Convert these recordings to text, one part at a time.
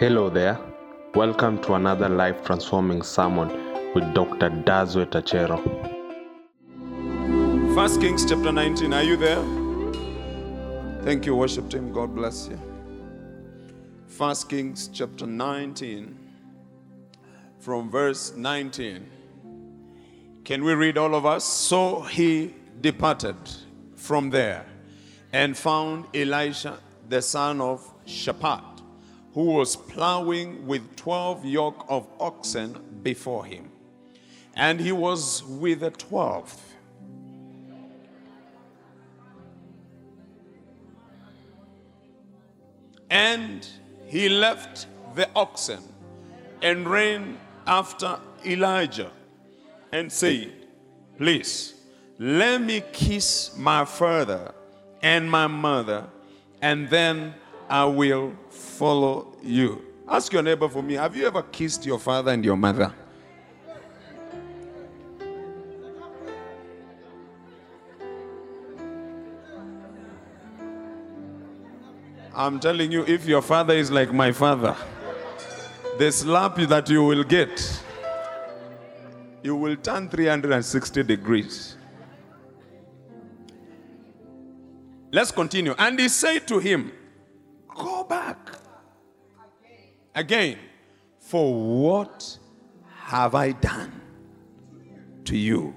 Hello there. Welcome to another life transforming sermon with Dr. Dodzweit Achero. First Kings chapter 19. Are you there? Thank you, worship team. God bless you. First Kings chapter 19, from verse 19. Can we read all of us? So he departed from there and found Elisha, the son of Shaphat, who was plowing with 12 yoke of oxen before him. And he was with the twelfth. And he left the oxen and ran after Elijah and said, Please, let me kiss my father and my mother, and then I will follow you. Ask your neighbor for me Have you ever kissed your father and your mother? I'm telling you, if your father is like my father, the slap that you will get, you will turn 360 degrees. Let's continue. And he said to him, Go back again. For what have I done to you?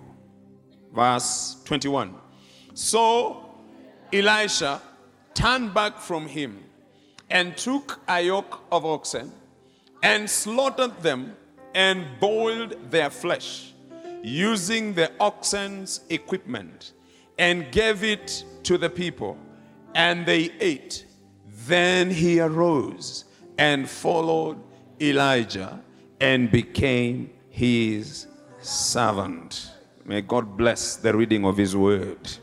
Verse 21. So Elisha turned back from him and took a yoke of oxen and slaughtered them and boiled their flesh using the oxen's equipment and gave it to the people and they ate then he arose and followed Elijah and became his servant may god bless the reading of his word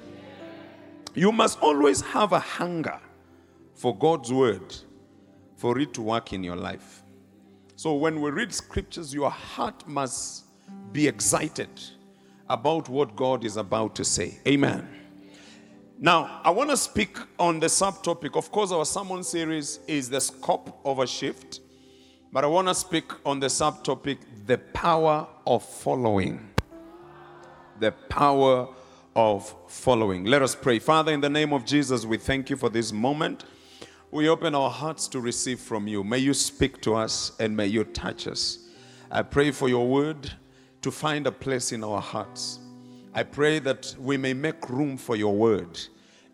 you must always have a hunger for God's word for it to work in your life. So when we read scriptures, your heart must be excited about what God is about to say. Amen. Now, I want to speak on the subtopic. Of course, our sermon series is the scope of a shift, but I want to speak on the subtopic the power of following. The power of following. Let us pray. Father, in the name of Jesus, we thank you for this moment. We open our hearts to receive from you. May you speak to us and may you touch us. I pray for your word to find a place in our hearts. I pray that we may make room for your word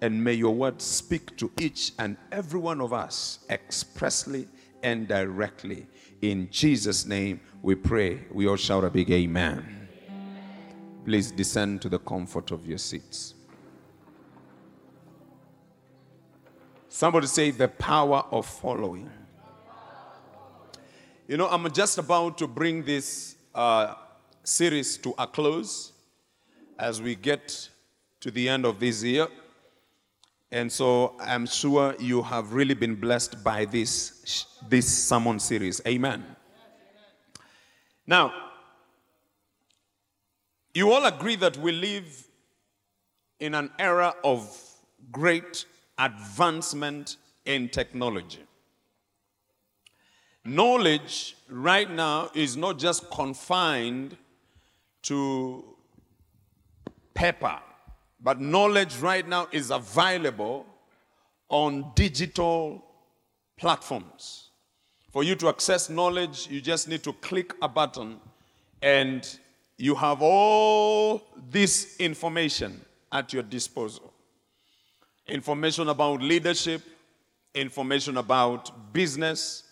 and may your word speak to each and every one of us expressly and directly. In Jesus' name we pray. We all shout a big amen. Please descend to the comfort of your seats. Somebody say the power of following. You know, I'm just about to bring this uh, series to a close as we get to the end of this year. And so I'm sure you have really been blessed by this, this sermon series. Amen. Now, you all agree that we live in an era of great advancement in technology. Knowledge right now is not just confined to paper, but knowledge right now is available on digital platforms. For you to access knowledge, you just need to click a button and you have all this information at your disposal information about leadership, information about business,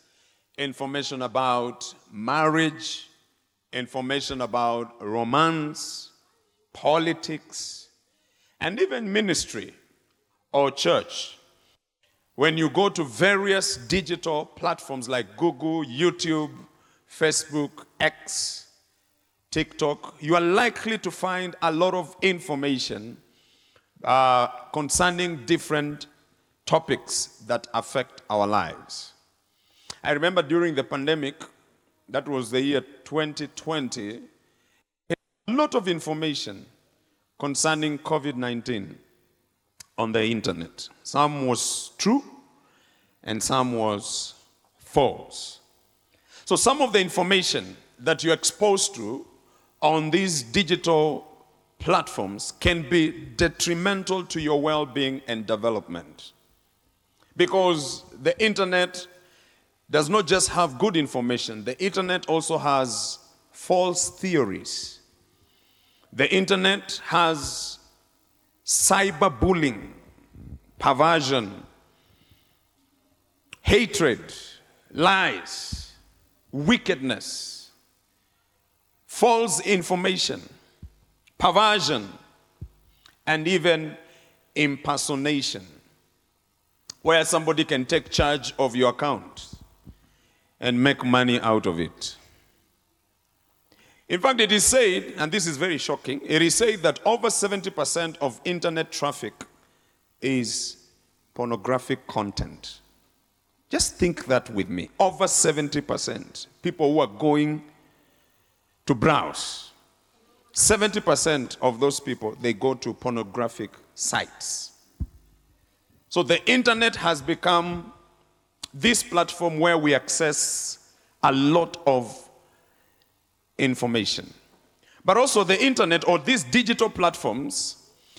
information about marriage, information about romance, politics, and even ministry or church. When you go to various digital platforms like Google, YouTube, Facebook, X, TikTok, you are likely to find a lot of information uh, concerning different topics that affect our lives. I remember during the pandemic, that was the year 2020, a lot of information concerning COVID 19 on the internet. Some was true and some was false. So, some of the information that you're exposed to on these digital platforms can be detrimental to your well being and development. Because the internet does not just have good information, the internet also has false theories. The internet has cyberbullying, perversion, hatred, lies, wickedness, false information, perversion, and even impersonation, where somebody can take charge of your account and make money out of it. In fact, it is said, and this is very shocking, it is said that over 70% of internet traffic is pornographic content. Just think that with me. Over 70% people who are going to browse, 70% of those people they go to pornographic sites. So the internet has become this platform where we access a lot of information. But also, the internet or these digital platforms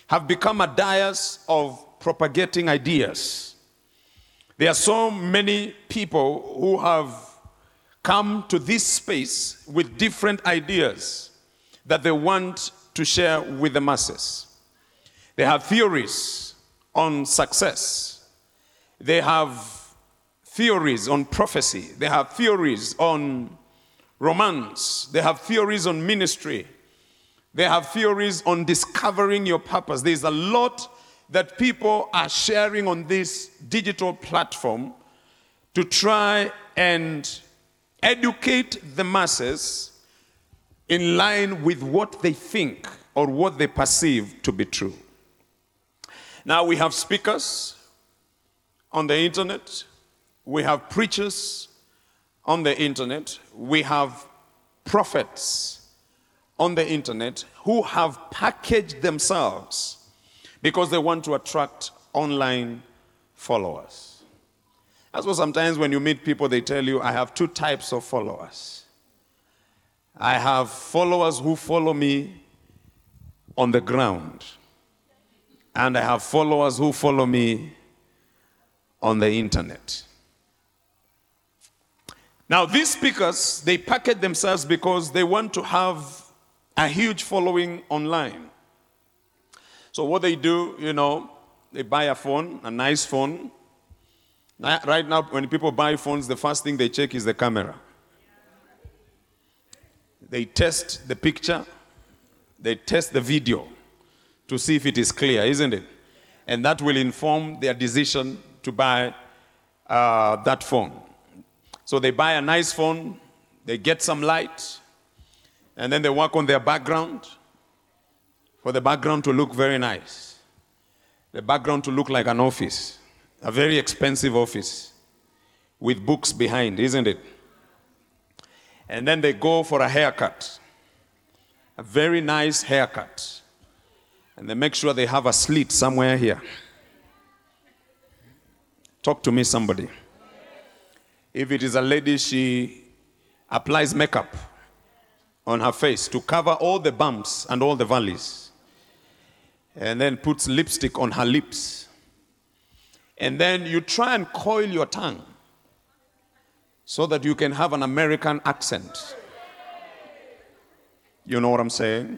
have become a dais of propagating ideas. There are so many people who have come to this space with different ideas that they want to share with the masses. They have theories on success, they have theories on prophecy, they have theories on romance, they have theories on ministry, they have theories on discovering your purpose. There's a lot that people are sharing on this digital platform to try and educate the masses in line with what they think or what they perceive to be true. Now we have speakers on the internet, we have preachers on the internet, we have prophets on the internet who have packaged themselves because they want to attract online followers. That's why sometimes when you meet people, they tell you, I have two types of followers. I have followers who follow me on the ground, and I have followers who follow me on the internet. Now, these speakers, they package themselves because they want to have a huge following online. So, what they do, you know, they buy a phone, a nice phone. Right now, when people buy phones, the first thing they check is the camera. They test the picture, they test the video to see if it is clear, isn't it? And that will inform their decision to buy uh, that phone. So they buy a nice phone, they get some light, and then they work on their background for the background to look very nice. The background to look like an office, a very expensive office with books behind, isn't it? And then they go for a haircut, a very nice haircut. And they make sure they have a slit somewhere here. Talk to me, somebody. If it is a lady, she applies makeup on her face to cover all the bumps and all the valleys. And then puts lipstick on her lips. And then you try and coil your tongue so that you can have an American accent. You know what I'm saying?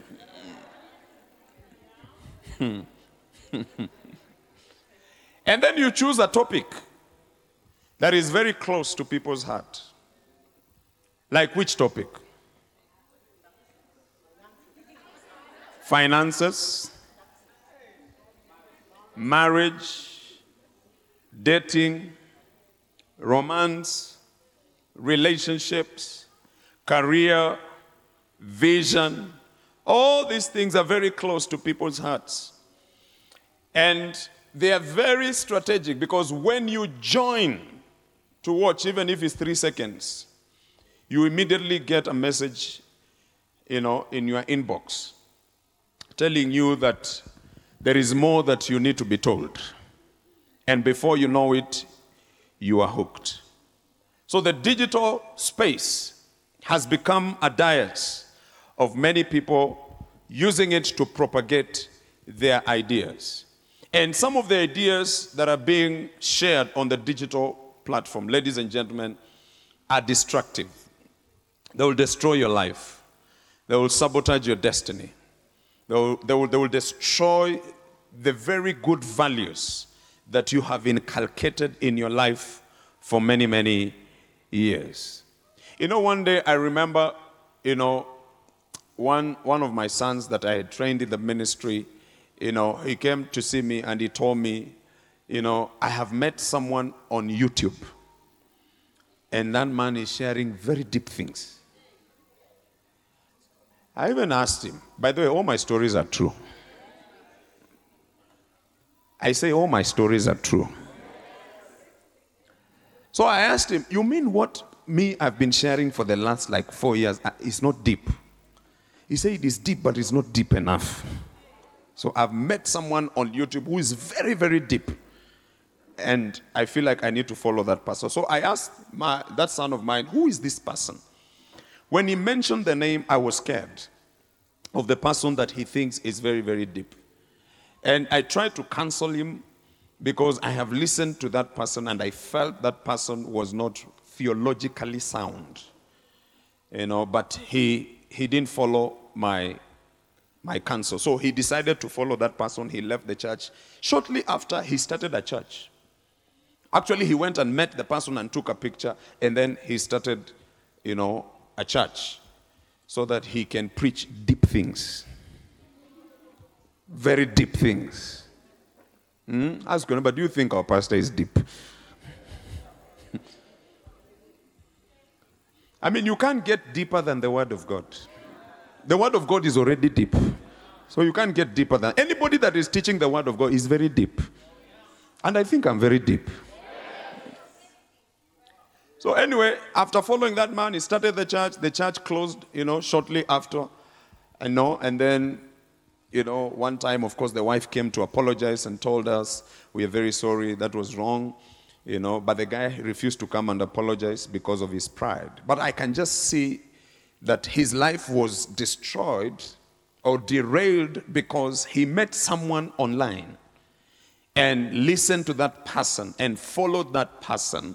and then you choose a topic that is very close to people's heart. Like which topic? Finances, marriage, dating, romance, relationships, career, vision. All these things are very close to people's hearts. And they are very strategic because when you join to watch, even if it's three seconds, you immediately get a message, you know, in your inbox telling you that there is more that you need to be told. And before you know it, you are hooked. So the digital space has become a dais of many people using it to propagate their ideas. And some of the ideas that are being shared on the digital platform, ladies and gentlemen, are destructive. They will destroy your life, they will sabotage your destiny, they will, they will, they will destroy the very good values that you have inculcated in your life for many, many years. You know, one day I remember, you know, one, one of my sons that I had trained in the ministry, you know, he came to see me and he told me, you know, I have met someone on YouTube. And that man is sharing very deep things. I even asked him, by the way, all my stories are true. I say all my stories are true. So I asked him, You mean what me I've been sharing for the last like four years uh, is not deep? He said it is deep, but it's not deep enough. So I've met someone on YouTube who is very, very deep. And I feel like I need to follow that person. So I asked my, that son of mine, Who is this person? When he mentioned the name, I was scared of the person that he thinks is very, very deep. And I tried to counsel him because I have listened to that person and I felt that person was not theologically sound. You know, but he he didn't follow my my counsel. So he decided to follow that person. He left the church. Shortly after, he started a church. Actually, he went and met the person and took a picture, and then he started, you know, a church so that he can preach deep things very deep things. Hmm? Ask but do you think our pastor is deep? I mean, you can't get deeper than the Word of God. The Word of God is already deep. So you can't get deeper than anybody that is teaching the Word of God is very deep. And I think I'm very deep. So, anyway, after following that man, he started the church. The church closed, you know, shortly after. I know. And then you know, one time, of course, the wife came to apologize and told us, We are very sorry, that was wrong. You know, but the guy refused to come and apologize because of his pride. But I can just see that his life was destroyed or derailed because he met someone online and listened to that person and followed that person.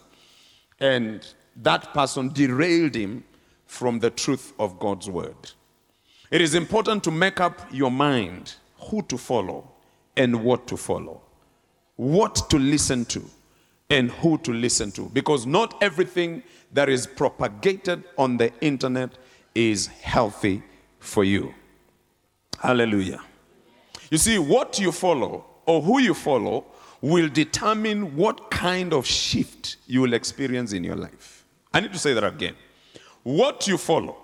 And that person derailed him from the truth of God's word. It is important to make up your mind who to follow and what to follow, what to listen to and who to listen to. Because not everything that is propagated on the internet is healthy for you. Hallelujah. You see, what you follow or who you follow will determine what kind of shift you will experience in your life. I need to say that again. What you follow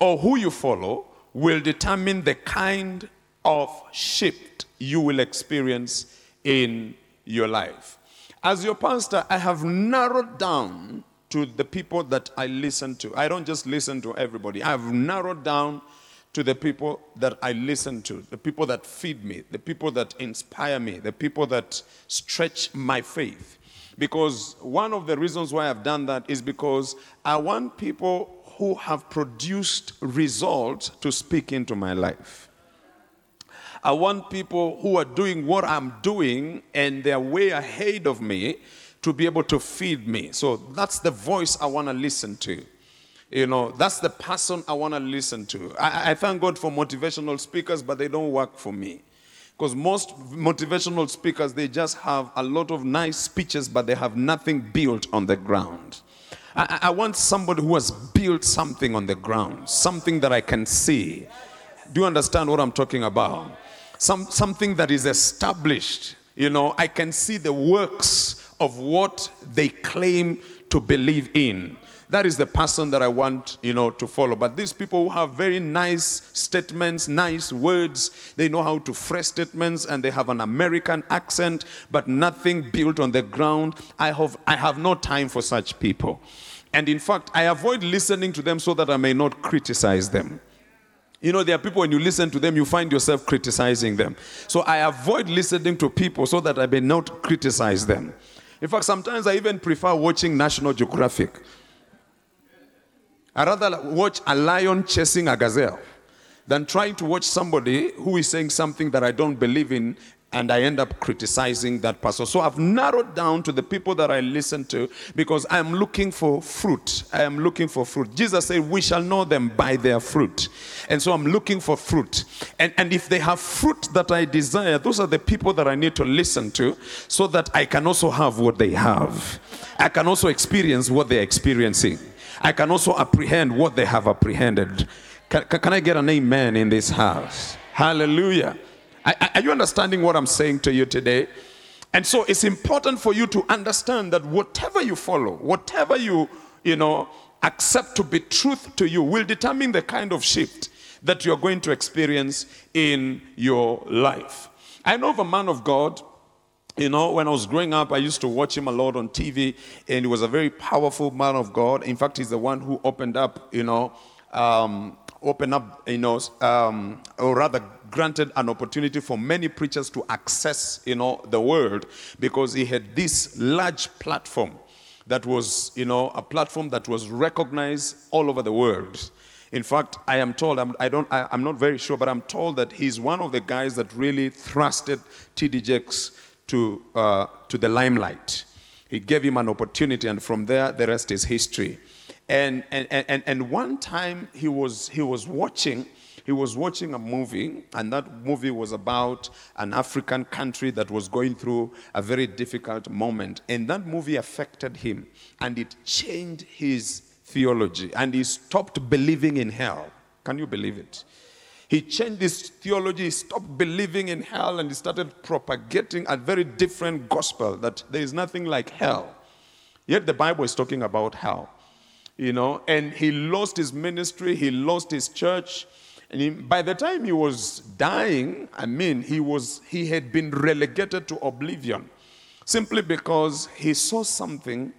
or who you follow will determine the kind of shift you will experience in your life. As your pastor, I have narrowed down to the people that I listen to. I don't just listen to everybody, I have narrowed down to the people that I listen to, the people that feed me, the people that inspire me, the people that stretch my faith. Because one of the reasons why I've done that is because I want people who have produced results to speak into my life. I want people who are doing what I'm doing and they're way ahead of me to be able to feed me. So that's the voice I want to listen to. You know, that's the person I want to listen to. I, I, thank God for motivational speakers, but they don't work for me. Because most motivational speakers, they just have a lot of nice speeches, but they have nothing built on the ground. I, I want somebody who has built something on the ground, something that I can see. Do you understand what I'm talking about? Some, something that is established. You know, I can see the works of what they claim to believe in. That is the person that I want, you know, to follow. But these people who have very nice statements, nice words, they know how to phrase statements and they have an American accent, but nothing built on the ground. I have, I have no time for such people. And in fact, I avoid listening to them so that I may not criticize them. You know, there are people when you listen to them, you find yourself criticizing them. So I avoid listening to people so that I may not criticize them. In fact, sometimes I even prefer watching National Geographic. I rather watch a lion chasing a gazelle than trying to watch somebody who is saying something that I don't believe in and I end up criticizing that person. So I've narrowed down to the people that I listen to because I'm looking for fruit. I am looking for fruit. Jesus said, We shall know them by their fruit. And so I'm looking for fruit. And, and if they have fruit that I desire, those are the people that I need to listen to so that I can also have what they have. I can also experience what they're experiencing. I can also apprehend what they have apprehended. Can, can I get an amen in this house? Hallelujah. Are you understanding what I'm saying to you today? And so it's important for you to understand that whatever you follow, whatever you, you know, accept to be truth to you will determine the kind of shift that you're going to experience in your life. I know of a man of God you know, when I was growing up, I used to watch him a lot on TV, and he was a very powerful man of God. In fact, he's the one who opened up, you know, um, opened up, you know, um, or rather granted an opportunity for many preachers to access, you know, the world because he had this large platform that was, you know, a platform that was recognized all over the world. In fact, I am told, I'm, I don't, I, am not very sure, but I'm told that he's one of the guys that really thrusted T.D. Jakes to, uh, to the limelight. He gave him an opportunity, and from there, the rest is history. And, and, and, and one time he was, he was watching, he was watching a movie, and that movie was about an African country that was going through a very difficult moment. And that movie affected him, and it changed his theology, and he stopped believing in hell. Can you believe it? He changed his theology, he stopped believing in hell, and he started propagating a very different gospel that there is nothing like hell. Yet the Bible is talking about hell. You know, and he lost his ministry, he lost his church. And he, by the time he was dying, I mean, he, was, he had been relegated to oblivion simply because he saw something,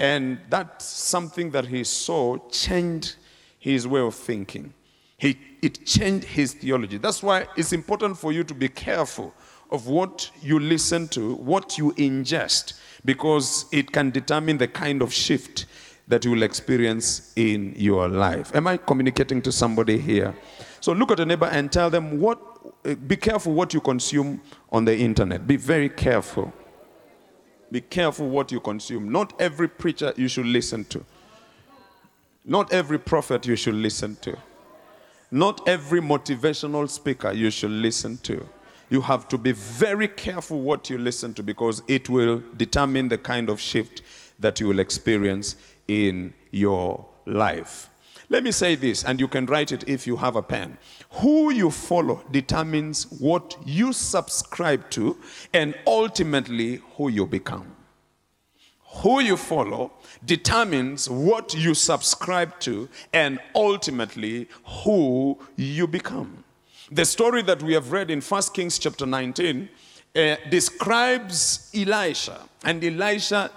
and that something that he saw changed his way of thinking. He, it changed his theology. That's why it's important for you to be careful of what you listen to, what you ingest, because it can determine the kind of shift that you will experience in your life. Am I communicating to somebody here? So look at a neighbor and tell them what eh, be careful what you consume on the internet. Be very careful. Be careful what you consume. Not every preacher you should listen to. Not every prophet you should listen to. Not every motivational speaker you should listen to. You have to be very careful what you listen to because it will determine the kind of shift that you will experience in your life. Let me say this, and you can write it if you have a pen. Who you follow determines what you subscribe to and ultimately who you become. Who you follow determines what you subscribe to and ultimately who you become. The story that we have read in 1 Kings chapter 19 uh, describes Elisha, and Elisha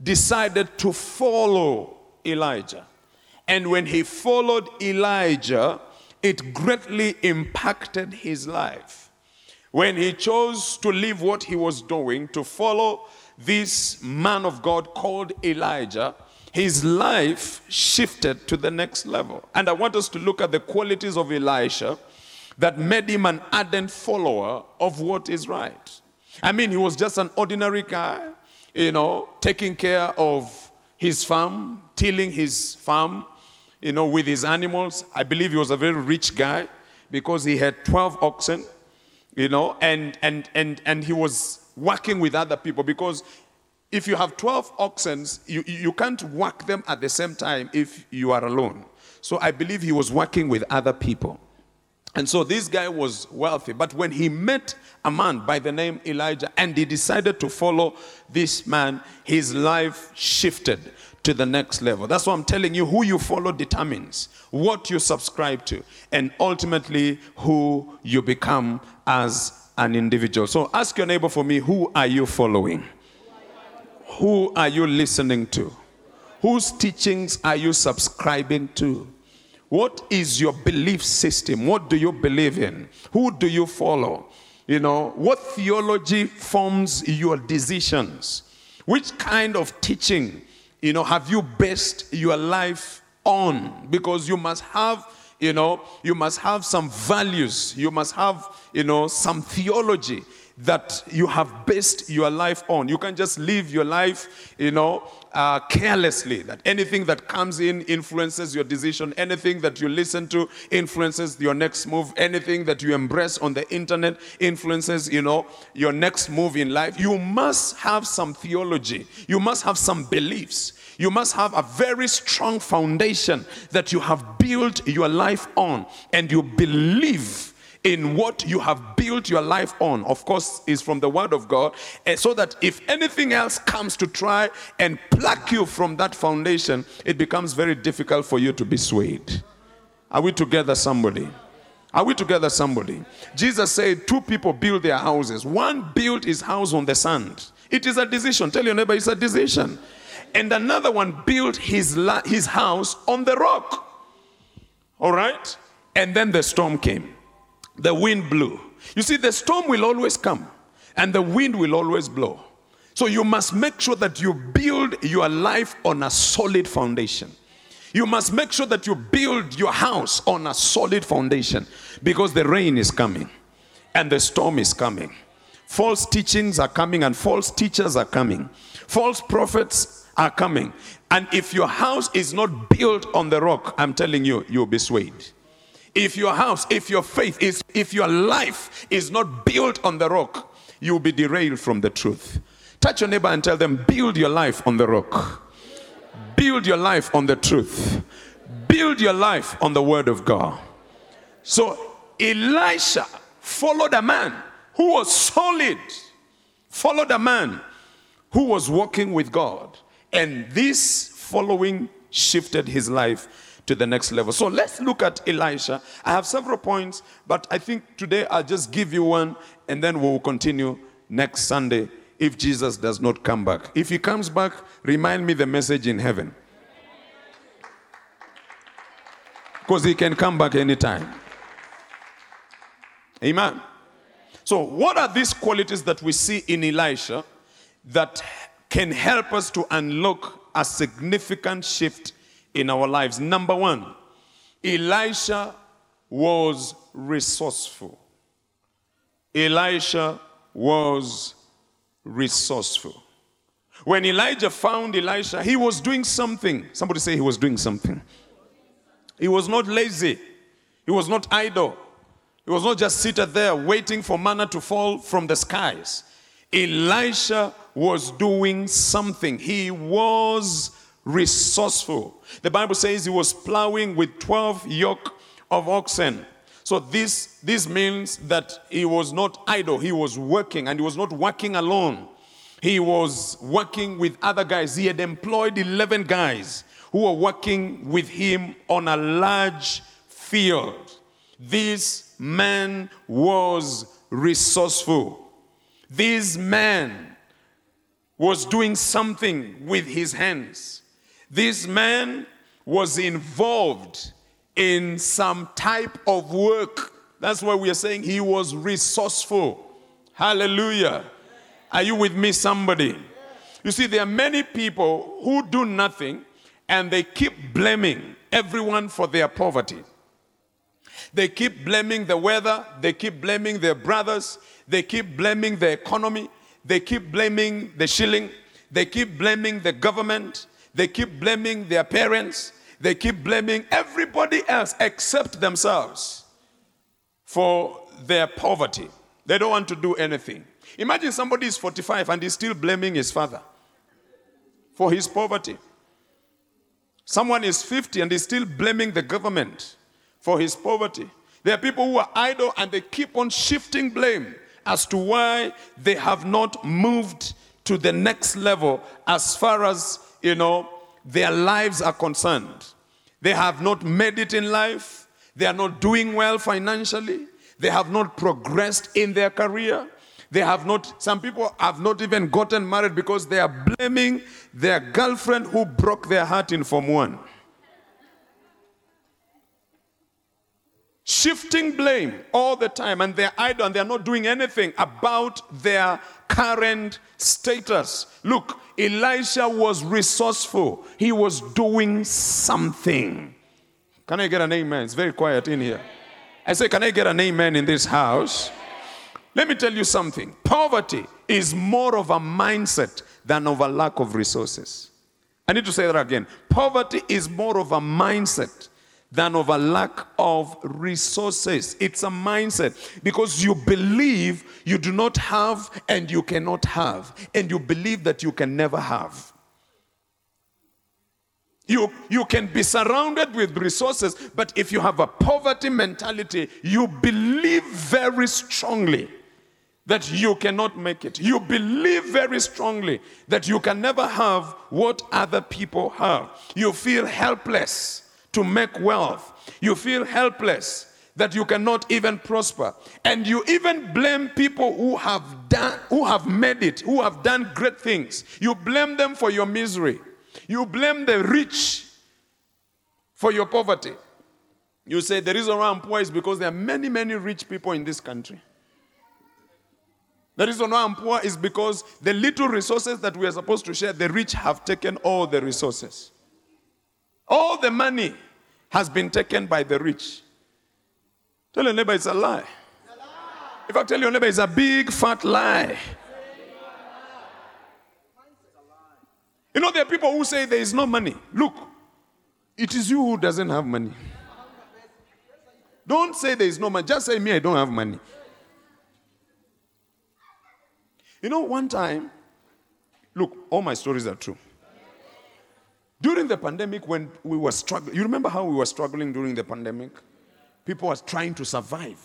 decided to follow Elijah. And when he followed Elijah, it greatly impacted his life. When he chose to leave what he was doing to follow this man of God called Elijah, his life shifted to the next level. And I want us to look at the qualities of Elisha that made him an ardent follower of what is right. I mean, he was just an ordinary guy, you know, taking care of his farm, tilling his farm, you know, with his animals. I believe he was a very rich guy because he had 12 oxen, you know, and, and, and, and he was working with other people because if you have 12 oxen, you, you can't work them at the same time if you are alone. So I believe he was working with other people. And so this guy was wealthy. But when he met a man by the name Elijah and he decided to follow this man, his life shifted to the next level. That's why I'm telling you who you follow determines what you subscribe to and ultimately who you become as an individual. So ask your neighbor for me, who are you following? Who are you listening to? Whose teachings are you subscribing to? What is your belief system? What do you believe in? Who do you follow? You know, what theology forms your decisions? Which kind of teaching, you know, have you based your life on? Because you must have, you know, you must have some values. You must have, you know, some theology that you have based your life on. You can't just live your life, you know, uh, carelessly. That anything that comes in influences your decision. Anything that you listen to influences your next move. Anything that you embrace on the internet influences, you know, your next move in life. You must have some theology. You must have some beliefs. You must have a very strong foundation that you have built your life on, and you believe in what you have built your life on, of course, is from the Word of God, eh, so that if anything else comes to try and pluck you from that foundation, it becomes very difficult for you to be swayed. Are we together, somebody? Are we together, somebody? Jesus said two people build their houses. One built his house on the sand. It is a decision. Tell your neighbor it's a decision. And another one built his, la- his house on the rock. All right? And then the storm came the wind blew. You see, the storm will always come and the wind will always blow. So you must make sure that you build your life on a solid foundation. You must make sure that you build your house on a solid foundation because the rain is coming and the storm is coming. False teachings are coming and false teachers are coming. False prophets are coming. And if your house is not built on the rock, I'm telling you, you'll be swayed. If your house, if your faith is, if your life is not built on the rock, you'll be derailed from the truth. Touch your neighbor and tell them, build your life on the rock. Build your life on the truth. Build your life on the word of God. So Elisha followed a man who was solid, followed a man who was walking with God. And this following shifted his life to the next level. So let's look at Elisha. I have several points, but I think today I'll just give you one and then we'll continue next Sunday if Jesus does not come back. If he comes back, remind me the message in heaven. Because he can come back anytime. Amen. So, what are these qualities that we see in Elisha that can help us to unlock a significant shift in our lives? Number one, Elisha was resourceful. Elisha was resourceful. When Elijah found Elisha, he was doing something. Somebody say he was doing something. He was not lazy. He was not idle. He was not just seated there waiting for manna to fall from the skies. Elisha was doing something. He was resourceful. The Bible says he was plowing with 12 yoke of oxen. So this, this means that he was not idle. He was working and he was not working alone. He was working with other guys. He had employed 11 guys who were working with him on a large field. This man was resourceful. This man was doing something with his hands. This man was involved in some type of work. That's why we are saying he was resourceful. Hallelujah. Are you with me, somebody? You see, there are many people who do nothing and they keep blaming everyone for their poverty. They keep blaming the weather, they keep blaming their brothers, they keep blaming the economy, they keep blaming the shilling, they keep blaming the government, they keep blaming their parents, they keep blaming everybody else except themselves for their poverty. They don't want to do anything. Imagine somebody is 45 and he's still blaming his father for his poverty. Someone is 50 and is still blaming the government for his poverty. There are people who are idle and they keep on shifting blame as to why they have not moved to the next level as far as, you know, their lives are concerned. They have not made it in life. They are not doing well financially. They have not progressed in their career. They have not, some people have not even gotten married because they are blaming their girlfriend who broke their heart in Form 1. Shifting blame all the time, and they're idle and they're not doing anything about their current status. Look, Elisha was resourceful, he was doing something. Can I get an amen? It's very quiet in here. I say, Can I get an amen in this house? Let me tell you something poverty is more of a mindset than of a lack of resources. I need to say that again. Poverty is more of a mindset than of a lack of resources. It's a mindset because you believe you do not have and you cannot have, and you believe that you can never have. You, you can be surrounded with resources, but if you have a poverty mentality, you believe very strongly that you cannot make it. You believe very strongly that you can never have what other people have. You feel helpless to make wealth. You feel helpless that you cannot even prosper. And you even blame people who have done who have made it, who have done great things. You blame them for your misery. You blame the rich for your poverty. You say the reason why I'm poor is because there are many, many rich people in this country. The reason why I'm poor is because the little resources that we are supposed to share, the rich have taken all the resources. All the money has been taken by the rich. Tell your neighbor it's a lie. If I tell your neighbor it's a big fat lie. You know, there are people who say there is no money. Look, it is you who doesn't have money. Don't say there is no money. Just say me, I don't have money. You know, one time, look, all my stories are true. During the pandemic, when we were struggling, you remember how we were struggling during the pandemic? People were trying to survive.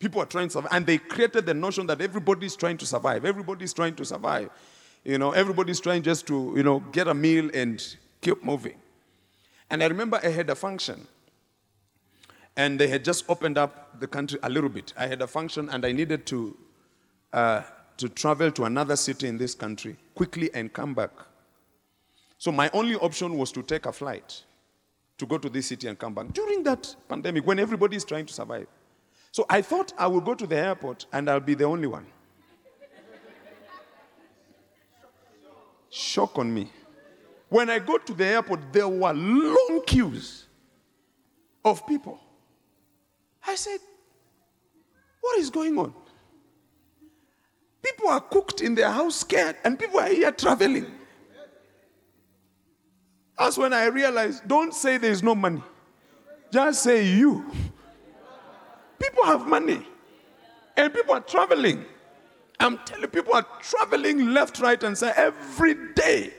People are trying to survive. And they created the notion that everybody's trying to survive. Everybody's trying to survive. You know, everybody's trying just to, you know, get a meal and keep moving. And I remember I had a function. And they had just opened up the country a little bit. I had a function and I needed to, uh, to travel to another city in this country quickly and come back. So my only option was to take a flight to go to this city and come back during that pandemic when everybody is trying to survive. So I thought I would go to the airport and I'll be the only one. Shock on me. When I got to the airport, there were long queues of people. I said, What is going on? People are cooked in their house scared, and people are here traveling. That's when I realized don't say there's no money, just say you. People have money, and people are traveling. I'm telling you, people are traveling left, right, and center every day.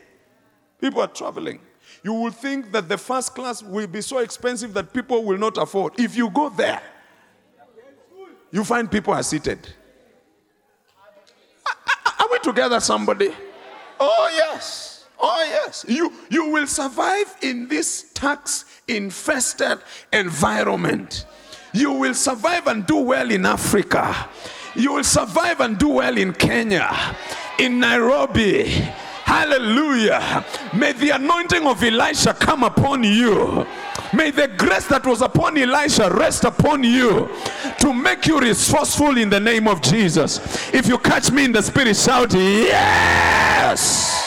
People are traveling. You will think that the first class will be so expensive that people will not afford. If you go there, you find people are seated. Are we together, somebody? Oh, yes. Oh, yes. You, you will survive in this tax infested environment. You will survive and do well in Africa. You will survive and do well in Kenya, in Nairobi. Hallelujah. May the anointing of Elisha come upon you. May the grace that was upon Elisha rest upon you to make you resourceful in the name of Jesus. If you catch me in the spirit, shout, Yes.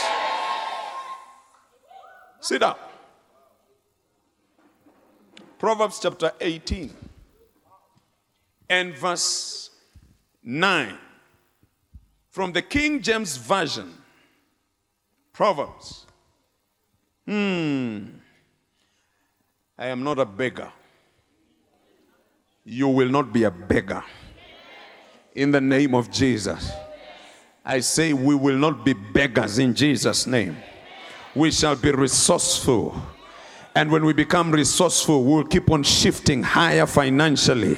Sit down. Proverbs chapter 18 and verse 9. From the King James Version. Proverbs. Hmm. I am not a beggar. You will not be a beggar. In the name of Jesus. I say we will not be beggars in Jesus' name. We shall be resourceful. And when we become resourceful, we'll keep on shifting higher financially.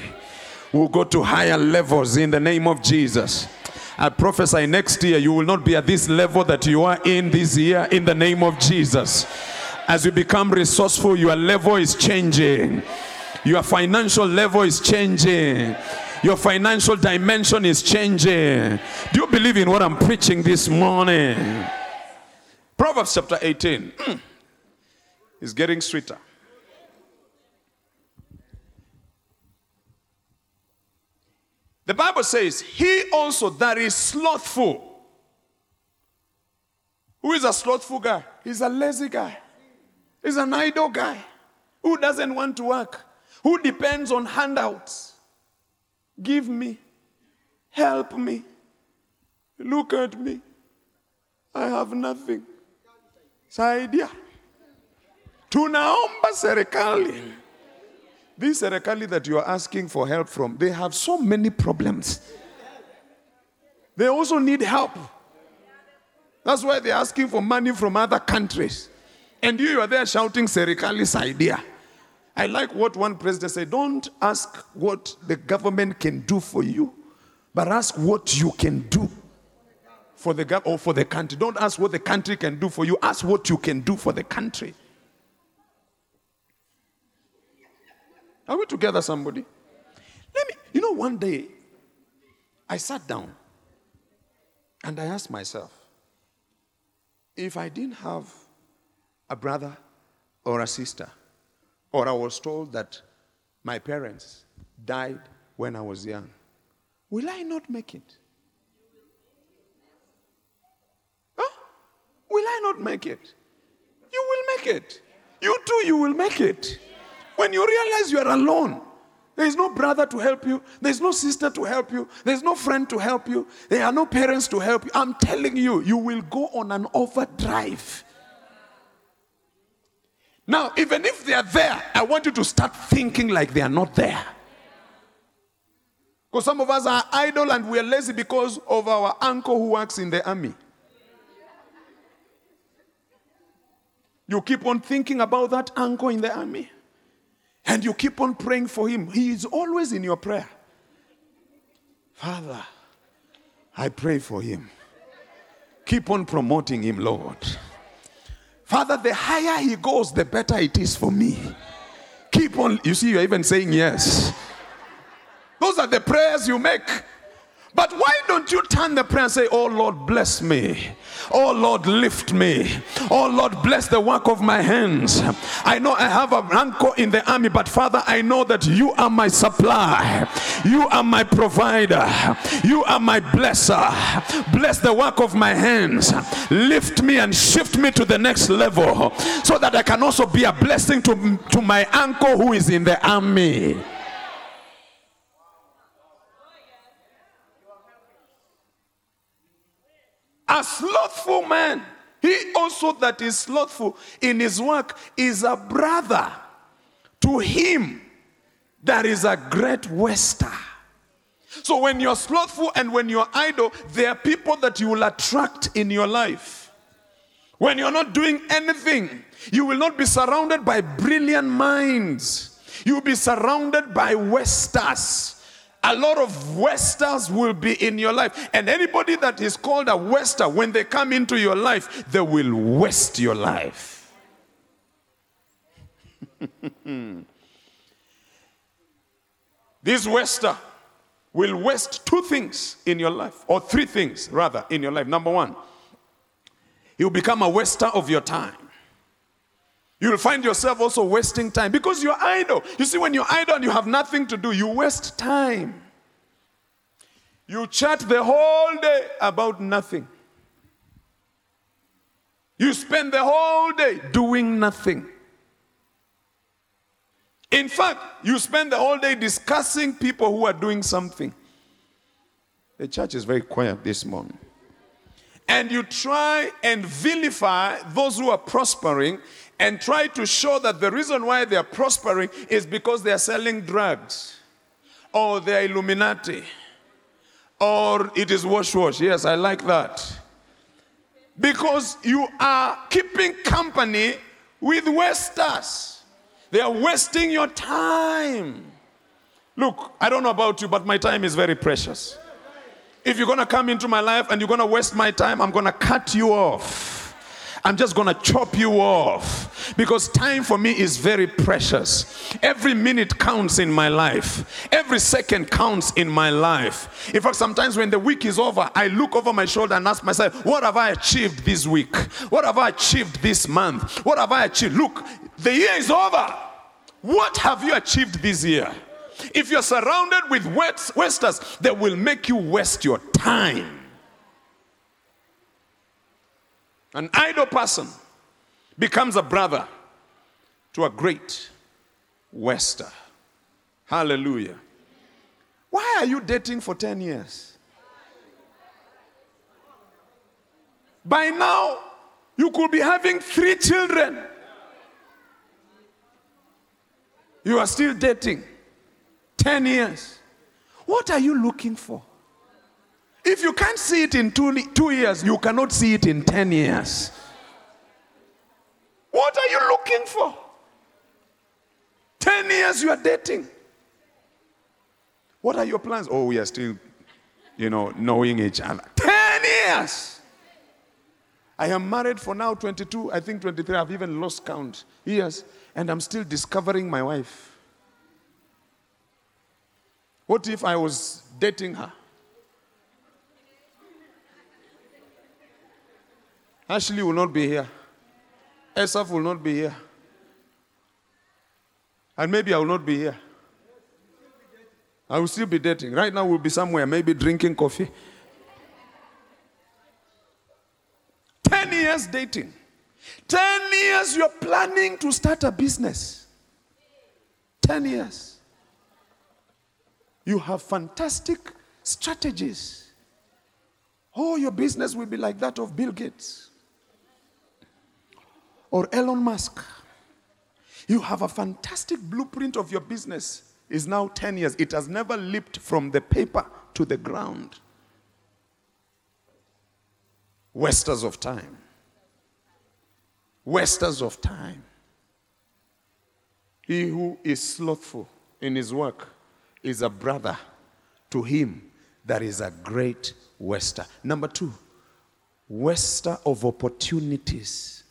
We'll go to higher levels in the name of Jesus. I prophesy next year you will not be at this level that you are in this year in the name of Jesus. As you become resourceful, your level is changing. Your financial level is changing. Your financial dimension is changing. Do you believe in what I'm preaching this morning? Proverbs chapter 18 hmm. is getting sweeter. The Bible says, He also that is slothful Who is a slothful guy? He's a lazy guy. He's an idle guy who doesn't want to work, who depends on handouts. Give me, help me, look at me. I have nothing. Saidia. Tunaomba serikali. This serikali that you are asking for help from, they have so many problems. They also need help. That's why they're asking for money from other countries. And you, you are there shouting Serikali's idea. I like what one president said don't ask what the government can do for you, but ask what you can do for the gov- or for the country. Don't ask what the country can do for you, ask what you can do for the country. Are we together, somebody? Let me, you know, one day I sat down and I asked myself if I didn't have a brother or a sister, or I was told that my parents died when I was young, will I not make it? Huh? Will I not make it? You will make it. You too, you will make it. When you realize you are alone, there is no brother to help you, there is no sister to help you, there is no friend to help you, there are no parents to help you. I'm telling you, you will go on an overdrive. Now, even if they are there, I want you to start thinking like they are not there. Because some of us are idle and we are lazy because of our uncle who works in the army. You keep on thinking about that uncle in the army. And you keep on praying for him. He is always in your prayer. Father, I pray for him. Keep on promoting him, Lord. Father, the higher he goes, the better it is for me. Keep on, you see, you're even saying yes. Those are the prayers you make. But why don't you turn the prayer and say, Oh Lord, bless me. Oh Lord, lift me. Oh Lord, bless the work of my hands. I know I have an uncle in the army, but Father, I know that you are my supply. You are my provider. You are my blesser. Bless the work of my hands. Lift me and shift me to the next level so that I can also be a blessing to, to my uncle who is in the army. A slothful man, he also that is slothful in his work is a brother to him that is a great waster. So when you're slothful and when you're idle, there are people that you will attract in your life. When you're not doing anything, you will not be surrounded by brilliant minds. You'll be surrounded by wasters. A lot of wasters will be in your life. And anybody that is called a waster, when they come into your life, they will waste your life. this waster will waste two things in your life, or three things rather in your life. Number one, You'll become a waster of your time. You'll find yourself also wasting time because you're idle. You see, when you're idle and you have nothing to do, you waste time. You chat the whole day about nothing. You spend the whole day doing nothing. In fact, you spend the whole day discussing people who are doing something. The church is very quiet this morning and you try and vilify those who are prospering and try to show that the reason why they are prospering is because they are selling drugs or they are Illuminati or it is wash wash. Yes, I like that. Because you are keeping company with wasters. They are wasting your time. Look, I don't know about you, but my time is very precious. If you're going to come into my life and you're going to waste my time, I'm going to cut you off. I'm just going to chop you off because time for me is very precious. Every minute counts in my life, every second counts in my life. In fact, sometimes when the week is over, I look over my shoulder and ask myself, What have I achieved this week? What have I achieved this month? What have I achieved? Look, the year is over. What have you achieved this year? If you're surrounded with wasters, they will make you waste your time. An idle person becomes a brother to a great Wester. Hallelujah. Why are you dating for 10 years? By now, you could be having three children. You are still dating 10 years. What are you looking for? If you can't see it in two, two years, you cannot see it in 10 years. What are you looking for? 10 years you are dating. What are your plans? Oh, we are still, you know, knowing each other. 10 years. I am married for now 22, I think 23. I've even lost count years, and I'm still discovering my wife. What if I was dating her? Ashley will not be here. Esaf will not be here. And maybe I will not be here. I will still be dating. Right now, we'll be somewhere, maybe drinking coffee. 10 years dating. 10 years you're planning to start a business. 10 years. You have fantastic strategies. Oh, your business will be like that of Bill Gates or Elon Musk. You have a fantastic blueprint of your business. Is now 10 years. It has never leaped from the paper to the ground. Wasters of time. Wasters of time. He who is slothful in his work is a brother to him that is a great waster. Number two, waster of opportunities.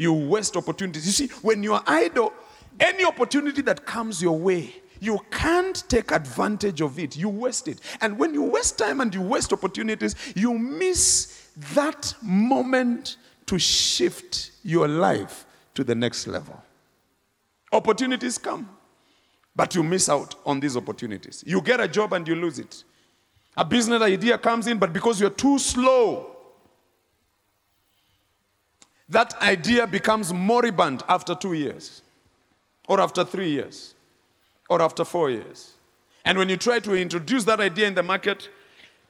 You waste opportunities. You see, when you are idle, any opportunity that comes your way, you can't take advantage of it. You waste it. And when you waste time and you waste opportunities, you miss that moment to shift your life to the next level. Opportunities come, but you miss out on these opportunities. You get a job and you lose it. A business idea comes in, but because you're too slow, that idea becomes moribund after two years, or after three years, or after four years. And when you try to introduce that idea in the market,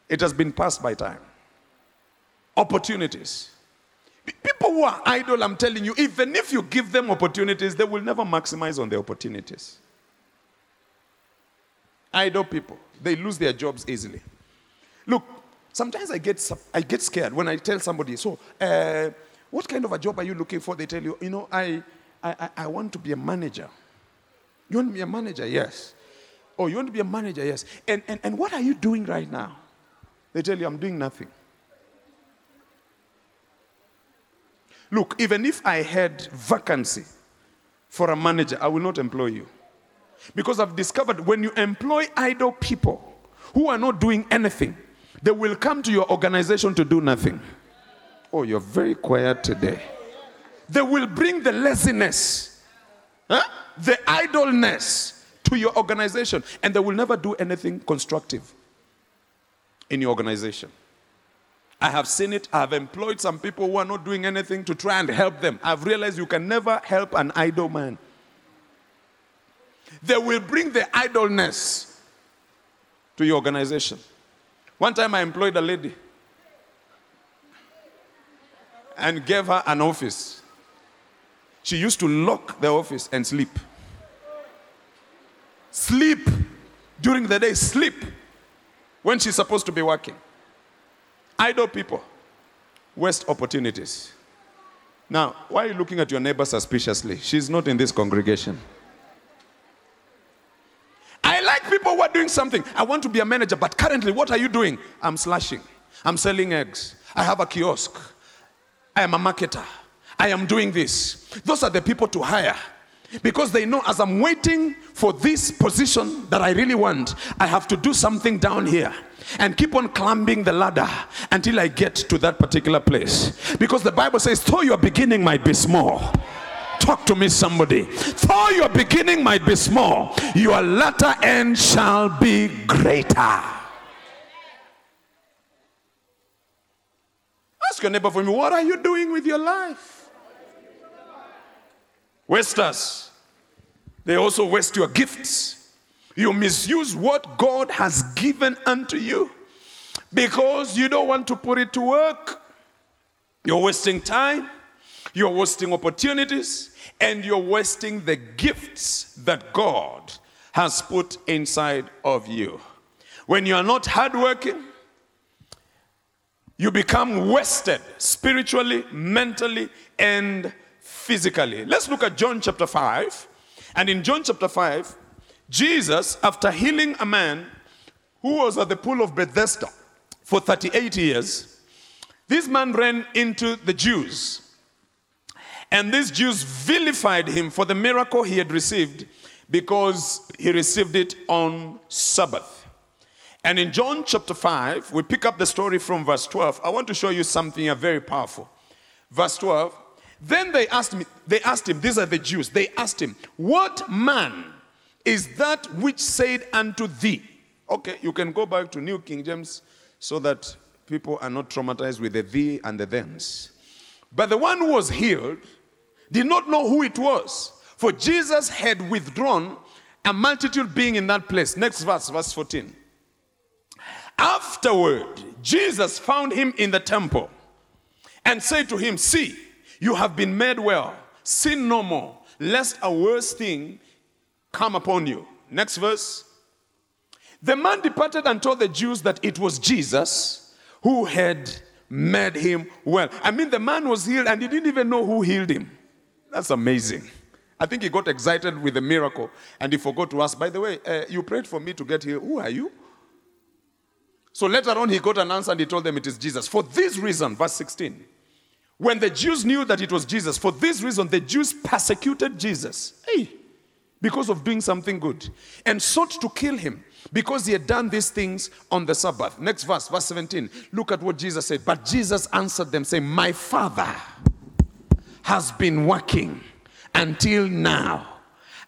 it has been passed by time. Opportunities. People who are idle, I'm telling you, even if you give them opportunities, they will never maximize on the opportunities. Idle people, they lose their jobs easily. Look, sometimes I get, I get scared when I tell somebody, so, uh, what kind of a job are you looking for? They tell you, you know, I, I, I want to be a manager. You want to be a manager? Yes. Oh, you want to be a manager? Yes. And, and, and what are you doing right now? They tell you, I'm doing nothing. Look, even if I had vacancy for a manager, I will not employ you. Because I've discovered when you employ idle people who are not doing anything, they will come to your organization to do nothing. Oh, you're very quiet today. They will bring the laziness, huh? the idleness to your organization, and they will never do anything constructive in your organization. I have seen it. I have employed some people who are not doing anything to try and help them. I've realized you can never help an idle man. They will bring the idleness to your organization. One time I employed a lady and gave her an office. She used to lock the office and sleep. Sleep during the day, sleep when she's supposed to be working. Idle people waste opportunities. Now, why are you looking at your neighbor suspiciously? She's not in this congregation. I like people who are doing something. I want to be a manager, but currently, what are you doing? I'm slashing. I'm selling eggs. I have a kiosk. I am a marketer. I am doing this. Those are the people to hire. Because they know as I'm waiting for this position that I really want, I have to do something down here and keep on climbing the ladder until I get to that particular place. Because the Bible says, though your beginning might be small, talk to me, somebody. Though your beginning might be small, your latter end shall be greater. Ask your neighbor for me, what are you doing with your life? Wasters, they also waste your gifts. You misuse what God has given unto you because you don't want to put it to work. You're wasting time, you're wasting opportunities, and you're wasting the gifts that God has put inside of you. When you are not hardworking, you become wasted spiritually, mentally, and physically. Let's look at John chapter 5. And in John chapter 5, Jesus, after healing a man who was at the pool of Bethesda for 38 years, this man ran into the Jews. And these Jews vilified him for the miracle he had received because he received it on Sabbath. And in John chapter 5, we pick up the story from verse 12. I want to show you something very powerful. Verse 12. Then they asked me, they asked him, these are the Jews, they asked him, What man is that which said unto thee? Okay, you can go back to New King James so that people are not traumatized with the thee and the thens. But the one who was healed did not know who it was, for Jesus had withdrawn a multitude being in that place. Next verse, verse 14. Afterward, Jesus found him in the temple and said to him, See, you have been made well. Sin no more, lest a worse thing come upon you. Next verse. The man departed and told the Jews that it was Jesus who had made him well. I mean, the man was healed and he didn't even know who healed him. That's amazing. I think he got excited with the miracle and he forgot to ask, by the way, uh, you prayed for me to get healed. Who are you? So later on, he got an answer and he told them it is Jesus. For this reason, verse 16, when the Jews knew that it was Jesus, for this reason, the Jews persecuted Jesus. Hey, because of doing something good and sought to kill him because he had done these things on the Sabbath. Next verse, verse 17. Look at what Jesus said. But Jesus answered them, saying, My Father has been working until now,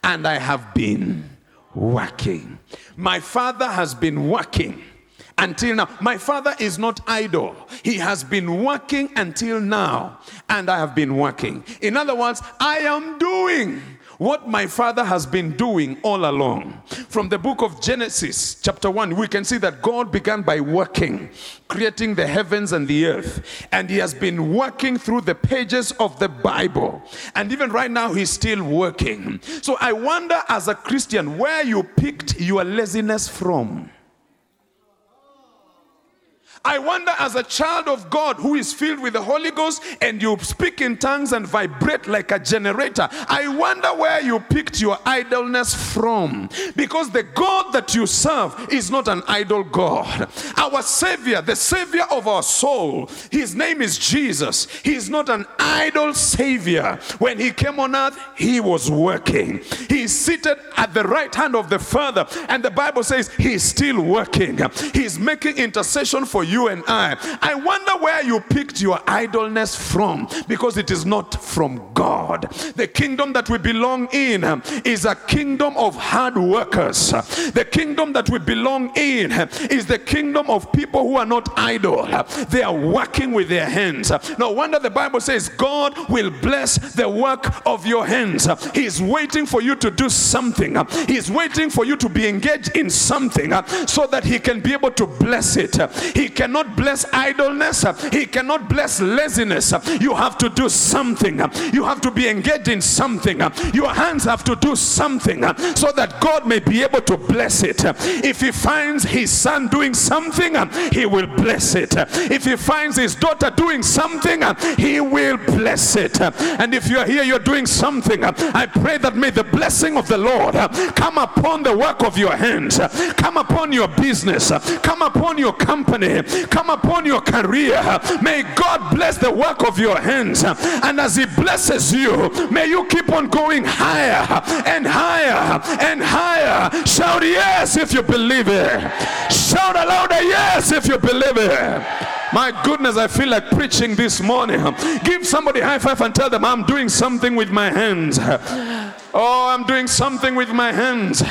and I have been working. My Father has been working until now. My father is not idle. He has been working until now, and I have been working. In other words, I am doing what my father has been doing all along. From the book of Genesis, chapter 1, we can see that God began by working, creating the heavens and the earth. And he has been working through the pages of the Bible. And even right now, he's still working. So I wonder, as a Christian, where you picked your laziness from. I wonder, as a child of God who is filled with the Holy Ghost and you speak in tongues and vibrate like a generator, I wonder where you picked your idleness from. Because the God that you serve is not an idle God. Our Savior, the Savior of our soul, his name is Jesus. He is not an idle Savior. When he came on earth, he was working. He is seated at the right hand of the Father, and the Bible says he's still working. He's making intercession for you you and I. I wonder where you picked your idleness from because it is not from God. The kingdom that we belong in uh, is a kingdom of hard workers. The kingdom that we belong in uh, is the kingdom of people who are not idle. They are working with their hands. No wonder the Bible says God will bless the work of your hands. He's waiting for you to do something. He's waiting for you to be engaged in something uh, so that he can be able to bless it. He can cannot bless idleness, He cannot bless laziness. You have to do something. You have to be engaged in something. Your hands have to do something so that God may be able to bless it. If He finds His son doing something, He will bless it. If He finds His daughter doing something, He will bless it. And if you're here, you're doing something, I pray that may the blessing of the Lord come upon the work of your hands, come upon your business, come upon your company, come upon your career. May God bless the work of your hands. And as He blesses you, may you keep on going higher and higher and higher. Shout yes if you believe it. Shout louder yes if you believe it. My goodness, I feel like preaching this morning. Give somebody high five and tell them I'm doing something with my hands. Oh, I'm doing something with my hands.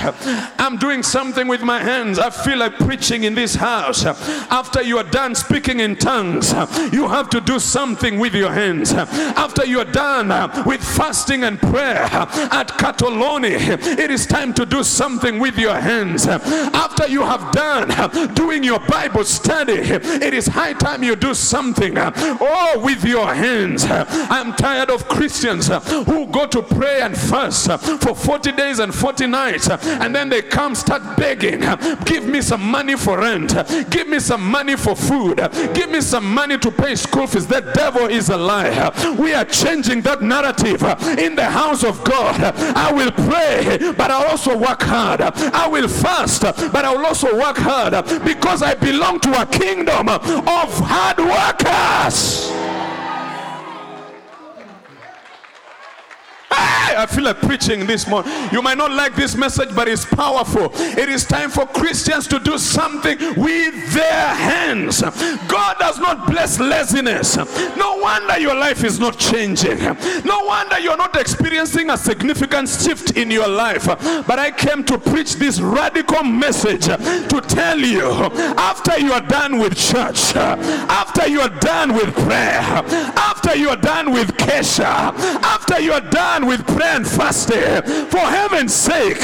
I'm doing something with my hands. I feel like preaching in this house. After you are done speaking in tongues, you have to do something with your hands. After you are done with fasting and prayer at Catoloni, it is time to do something with your hands. After you have done doing your Bible study, it is high time you do something. Oh, with your hands. I'm tired of Christians who go to pray and fast for 40 days and 40 nights and then they come start begging give me some money for rent. Give me some money for food. Give me some money to pay school fees. The devil is a liar. We are changing that narrative in the house of god. I will pray but i also work hard. I will fast but i will also work hard because i belong to a kingdom of hard workers I feel like preaching this morning. You might not like this message, but it's powerful. It is time for Christians to do something with their hands. God does not bless laziness. No wonder your life is not changing. No wonder you're not experiencing a significant shift in your life. But I came to preach this radical message to tell you after you are done with church, after you are done with prayer, after you are done with Kesha, after you are done with prayer and fasting, for heaven's sake,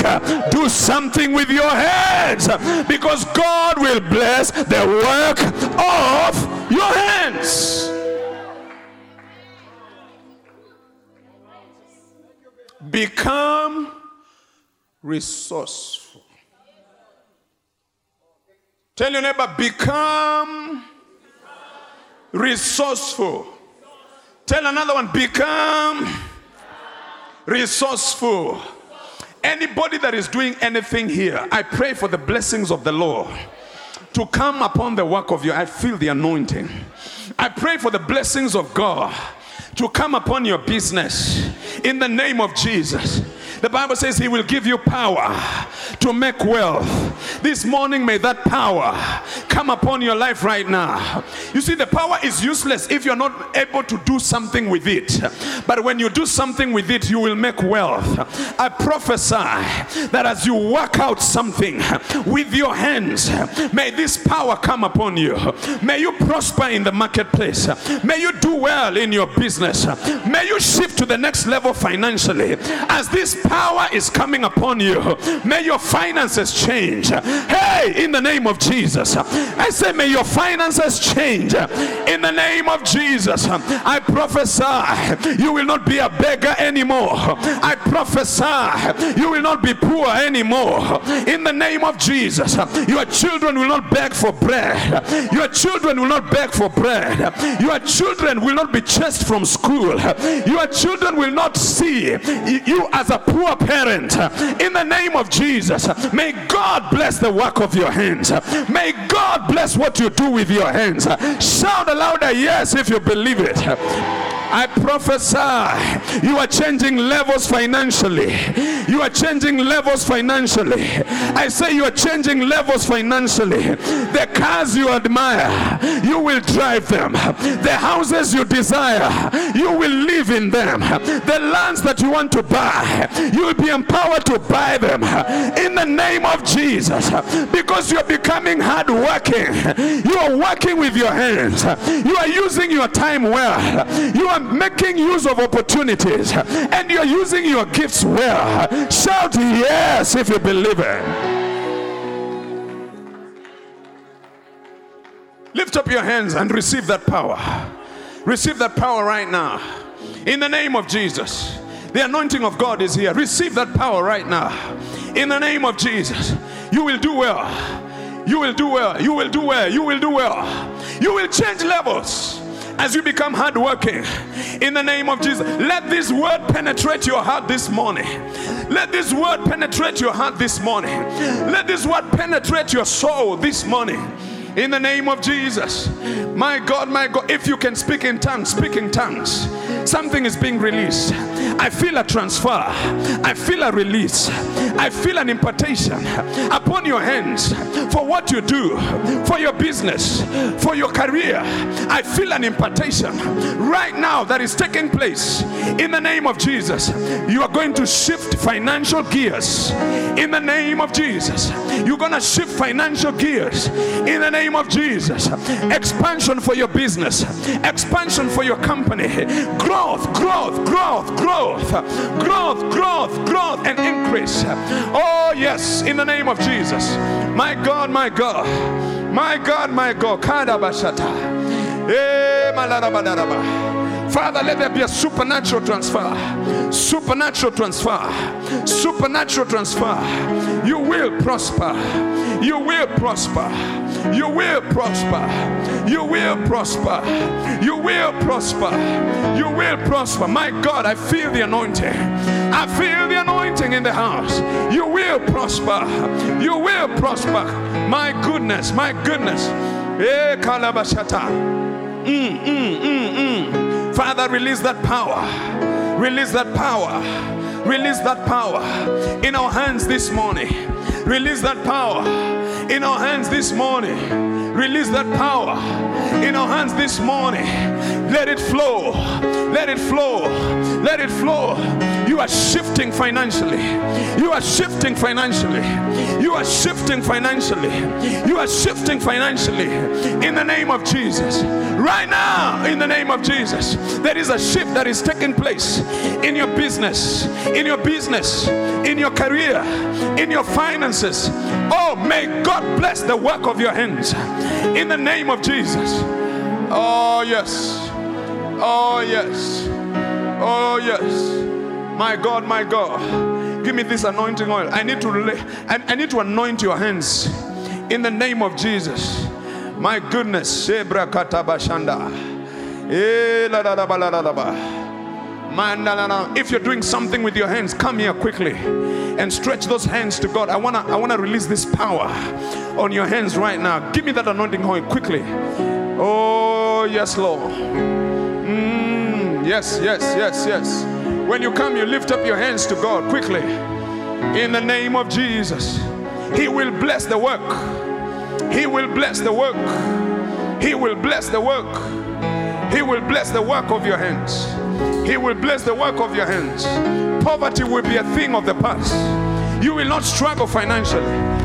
do something with your hands because God will bless the work of your hands. Become resourceful. Tell your neighbor, become resourceful. Tell another one, become resourceful. Anybody that is doing anything here, I pray for the blessings of the Lord to come upon the work of you. I feel the anointing. I pray for the blessings of God to come upon your business in the name of Jesus. The Bible says He will give you power to make wealth. This morning, may that power come upon your life right now. You see, the power is useless if you're not able to do something with it. But when you do something with it, you will make wealth. I prophesy that as you work out something with your hands, may this power come upon you. May you prosper in the marketplace. May you do well in your business. May you shift to the next level financially. As this power is coming upon you, may your finances change. Hey, in the name of Jesus, I say, may your finances change. In the name of Jesus, I prophesy you will not be a beggar anymore. I prophesy you will not be poor anymore. In the name of Jesus, your children will not beg for bread. Your children will not beg for bread. Your children will not be chased from school. Your children will not see you as a poor parent. In the name of Jesus, may God bless the work of your hands. May God bless what you do with your hands. Shout a louder yes if you believe it. I prophesy you are changing levels financially. You are changing levels financially. I say you are changing levels financially. The cars you admire, you will drive them. The houses you desire, you will live in them. The lands that you want to buy, you will be empowered to buy them in the name of Jesus because you're becoming hardworking. You are working with your hands. You are using your time well. You are making use of opportunities and you're using your gifts well. Shout yes if you believe it. Lift up your hands and receive that power. Receive that power right now. In the name of Jesus. The anointing of God is here. Receive that power right now. In the name of Jesus. You will do well. You will do well. You will do well. You will do well. You will change levels as you become hardworking in the name of Jesus. Let this word penetrate your heart this morning. Let this word penetrate your heart this morning. Let this word penetrate your soul this morning. In the name of Jesus. My God, my God. If you can speak in tongues, speak in tongues. Something is being released. I feel a transfer. I feel a release. I feel an impartation upon your hands for what you do, for your business, for your career. I feel an impartation right now that is taking place in the name of Jesus. You are going to shift financial gears in the name of Jesus. You're going to shift financial gears in the name of Jesus. Expansion for your business, expansion for your company, growth, growth, growth, growth, growth, growth, growth, and increase. Oh, yes, in the name of Jesus. My God, my God, my God, my God. Kadabashata. Eh, malarabadaraба. Father, let there be a supernatural transfer. Supernatural transfer. Supernatural transfer. You will prosper. You will prosper. You will prosper. You will prosper. You will prosper. You will prosper. My God, I feel the anointing. I feel the anointing in the house. You will prosper. You will prosper. My goodness, my goodness. Eh, kalabashata. Mm, mm, mm, mm. Father, release that power. Release that power. Release that power in our hands this morning. Release that power in our hands this morning. Release that power in our hands this morning. Let it flow. Let it flow. Let it flow. You are shifting financially. You are shifting financially. You are shifting financially. You are shifting financially in the name of Jesus. Right now, in the name of Jesus, there is a shift that is taking place in your business, in your business, in your career, in your finances. Oh, may God bless the work of your hands in the name of Jesus. Oh, yes. Oh, yes. Oh, yes. My God, my God. Give me this anointing oil. I need to I, I need to anoint your hands in the name of Jesus. My goodness. Shebra. Eh. If you're doing something with your hands, come here quickly and stretch those hands to God. I wanna, I wanna release this power on your hands right now. Give me that anointing oil quickly. Oh yes, Lord. Mm, yes, yes, yes, yes. When you come, you lift up your hands to God quickly. In the name of Jesus, He will bless the work. He will bless the work. He will bless the work. He will bless the work of your hands. He will bless the work of your hands. Poverty will be a thing of the past. You will not struggle financially.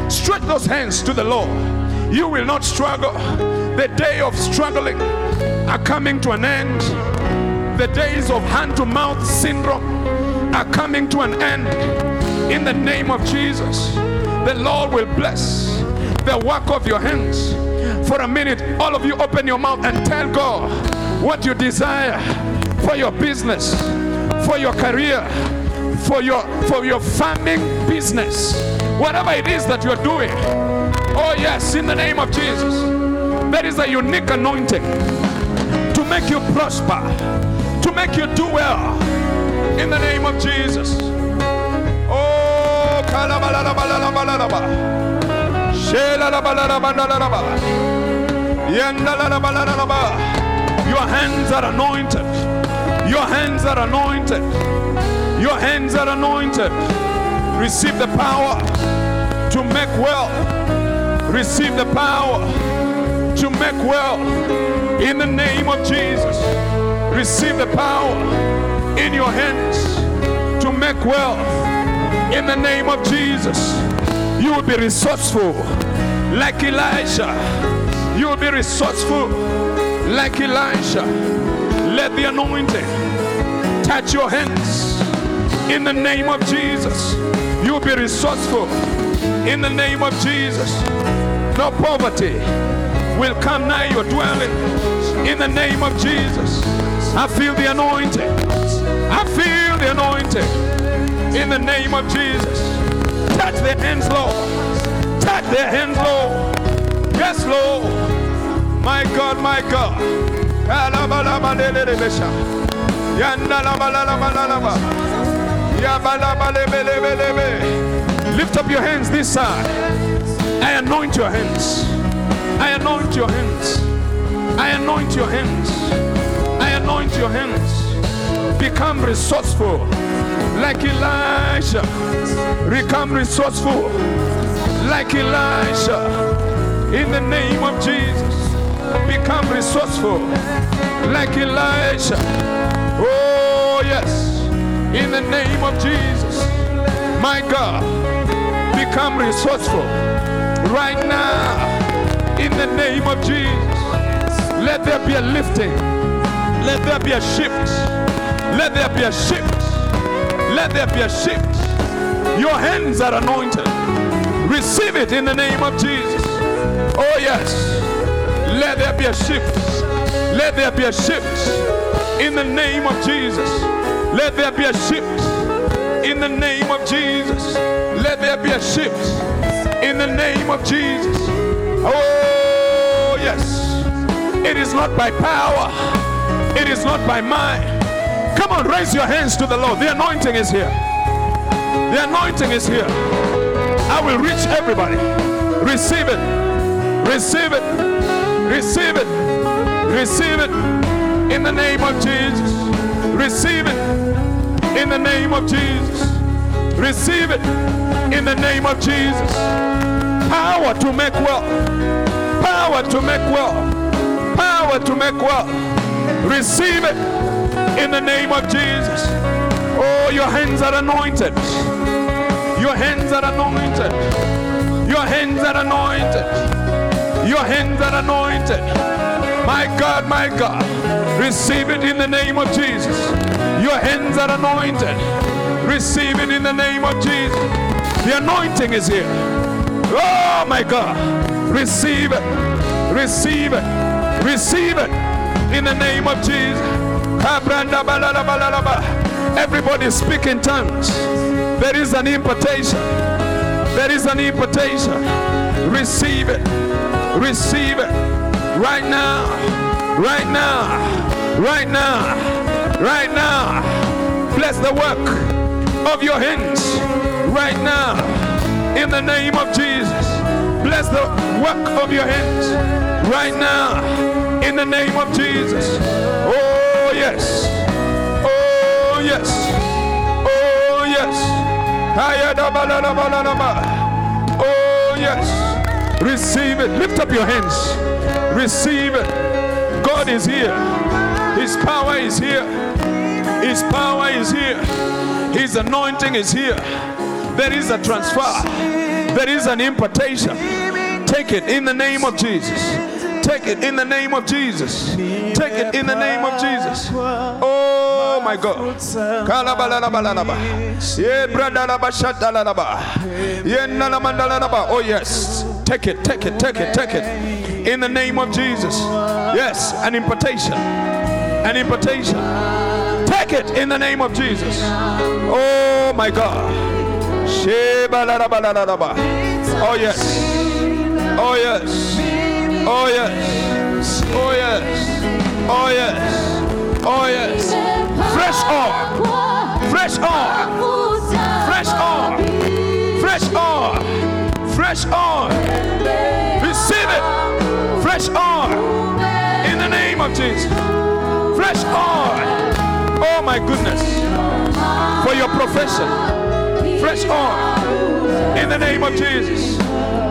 Stretch those hands to the Lord. You will not struggle. The day of struggling are coming to an end. The days of hand to mouth syndrome are coming to an end. In the name of Jesus, the Lord will bless the work of your hands. For a minute, all of you open your mouth and tell God what you desire for your business, for your career, for your for your farming business, whatever it is that you're doing. Oh yes, in the name of Jesus, there is a unique anointing to make you prosper, to make you do well. In the name of Jesus. Oh. Your hands are anointed. Your hands are anointed. Your hands are anointed. Receive the power to make well. Receive the power to make well. In the name of Jesus. Receive the power in your hands to make wealth In the name of Jesus. You will be resourceful like Elijah. You will be resourceful like Elijah. Let the anointing touch your hands in the name of Jesus. You will be resourceful in the name of Jesus. No poverty will come nigh your dwelling in the name of Jesus. I feel the anointing. I feel the anointing in the name of Jesus. Touch their hands, Lord. Touch their hands, Lord. Yes, Lord. My God, my God. Lift up your hands this side. I anoint your hands. I anoint your hands. I anoint your hands. Anoint your hands. Become resourceful like Elijah. Become resourceful like Elijah. In the name of Jesus. Become resourceful like Elijah. Oh, yes. In the name of Jesus. My God. Become resourceful right now. In the name of Jesus. Let there be a lifting. Let there be a shift. Let there be a shift. Let there be a shift. Your hands are anointed. Receive it in the name of Jesus. Oh, yes. Let there be a shift. Let there be a shift in the name of Jesus. Let there be a shift in the name of Jesus. Let there be a shift in the name of Jesus. Oh, yes. It is not by power, it is not by might. Come on, raise your hands to the Lord. The anointing is here. The anointing is here. I will reach everybody. Receive it. Receive it. Receive it. Receive it. In the name of Jesus. Receive it. In the name of Jesus. Receive it. In the name of Jesus. Power to make wealth. Power to make wealth. Power to make wealth. Receive it. In the name of Jesus. Oh, your hands are anointed. Your hands are anointed. Your hands are anointed. Your hands are anointed. My God, my God. Receive it in the name of Jesus. Your hands are anointed. Receive it in the name of Jesus. The anointing is here. Oh, my God. Receive it. Receive it. Receive it in the name of Jesus. Everybody speak in tongues. There is an impartation. There is an impartation. Receive it. Receive it. Right now. Right now. Right now. Right now. Bless the work of your hands. Right now. In the name of Jesus. Bless the work of your hands. Right now. In the name of Jesus. Oh, yes. Oh, yes. Oh, yes. Oh, yes. Receive it. Lift up your hands. Receive it. God is here. His power is here. His power is here. His anointing is here. There is a transfer. There is an impartation. Take it in the name of Jesus. Take it in the name of Jesus. Take it in the name of Jesus. Oh my God. Oh yes. Take it, take it, take it, take it. In the name of Jesus. Yes, an impartation. An impartation. Take it in the name of Jesus. Oh my God. Oh yes. Oh yes. Oh yes. Oh yes. Oh yes. Oh yes. Fresh oil. Fresh oil. Fresh oil. Fresh oil. Fresh oil. Receive it. Fresh oil. In the name of Jesus. Fresh oil. Oh my goodness. For your profession. Fresh oil. In the name of Jesus.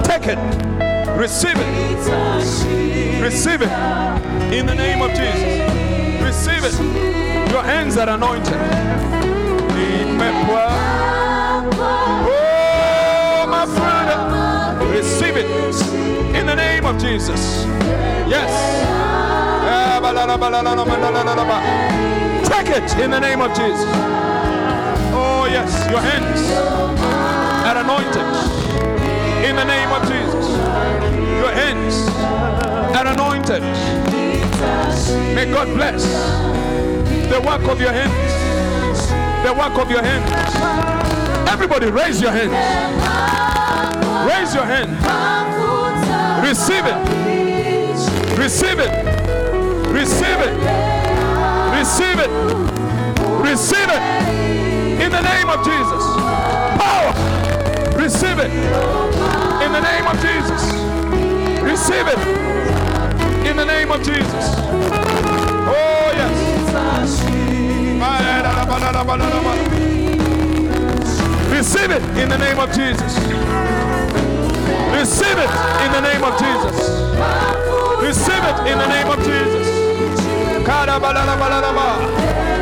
Take it. Receive it. Receive it. In the name of Jesus. Receive it. Your hands are anointed. Oh, my brother. Receive it. In the name of Jesus. Yes. Take it in the name of Jesus. Oh, yes. Your hands are anointed. In the name of Jesus. Your hands are anointed. May God bless the work of your hands. The work of your hands. Everybody raise your hands. Raise your hand. Receive it. Receive it. Receive it. Receive it. Receive it. In the name of Jesus. Power. Receive it. In the name of Jesus. Receive it in the name of Jesus. Oh, yes. Receive it in the name of Jesus. Receive it in the name of Jesus. Receive it in the name of Jesus.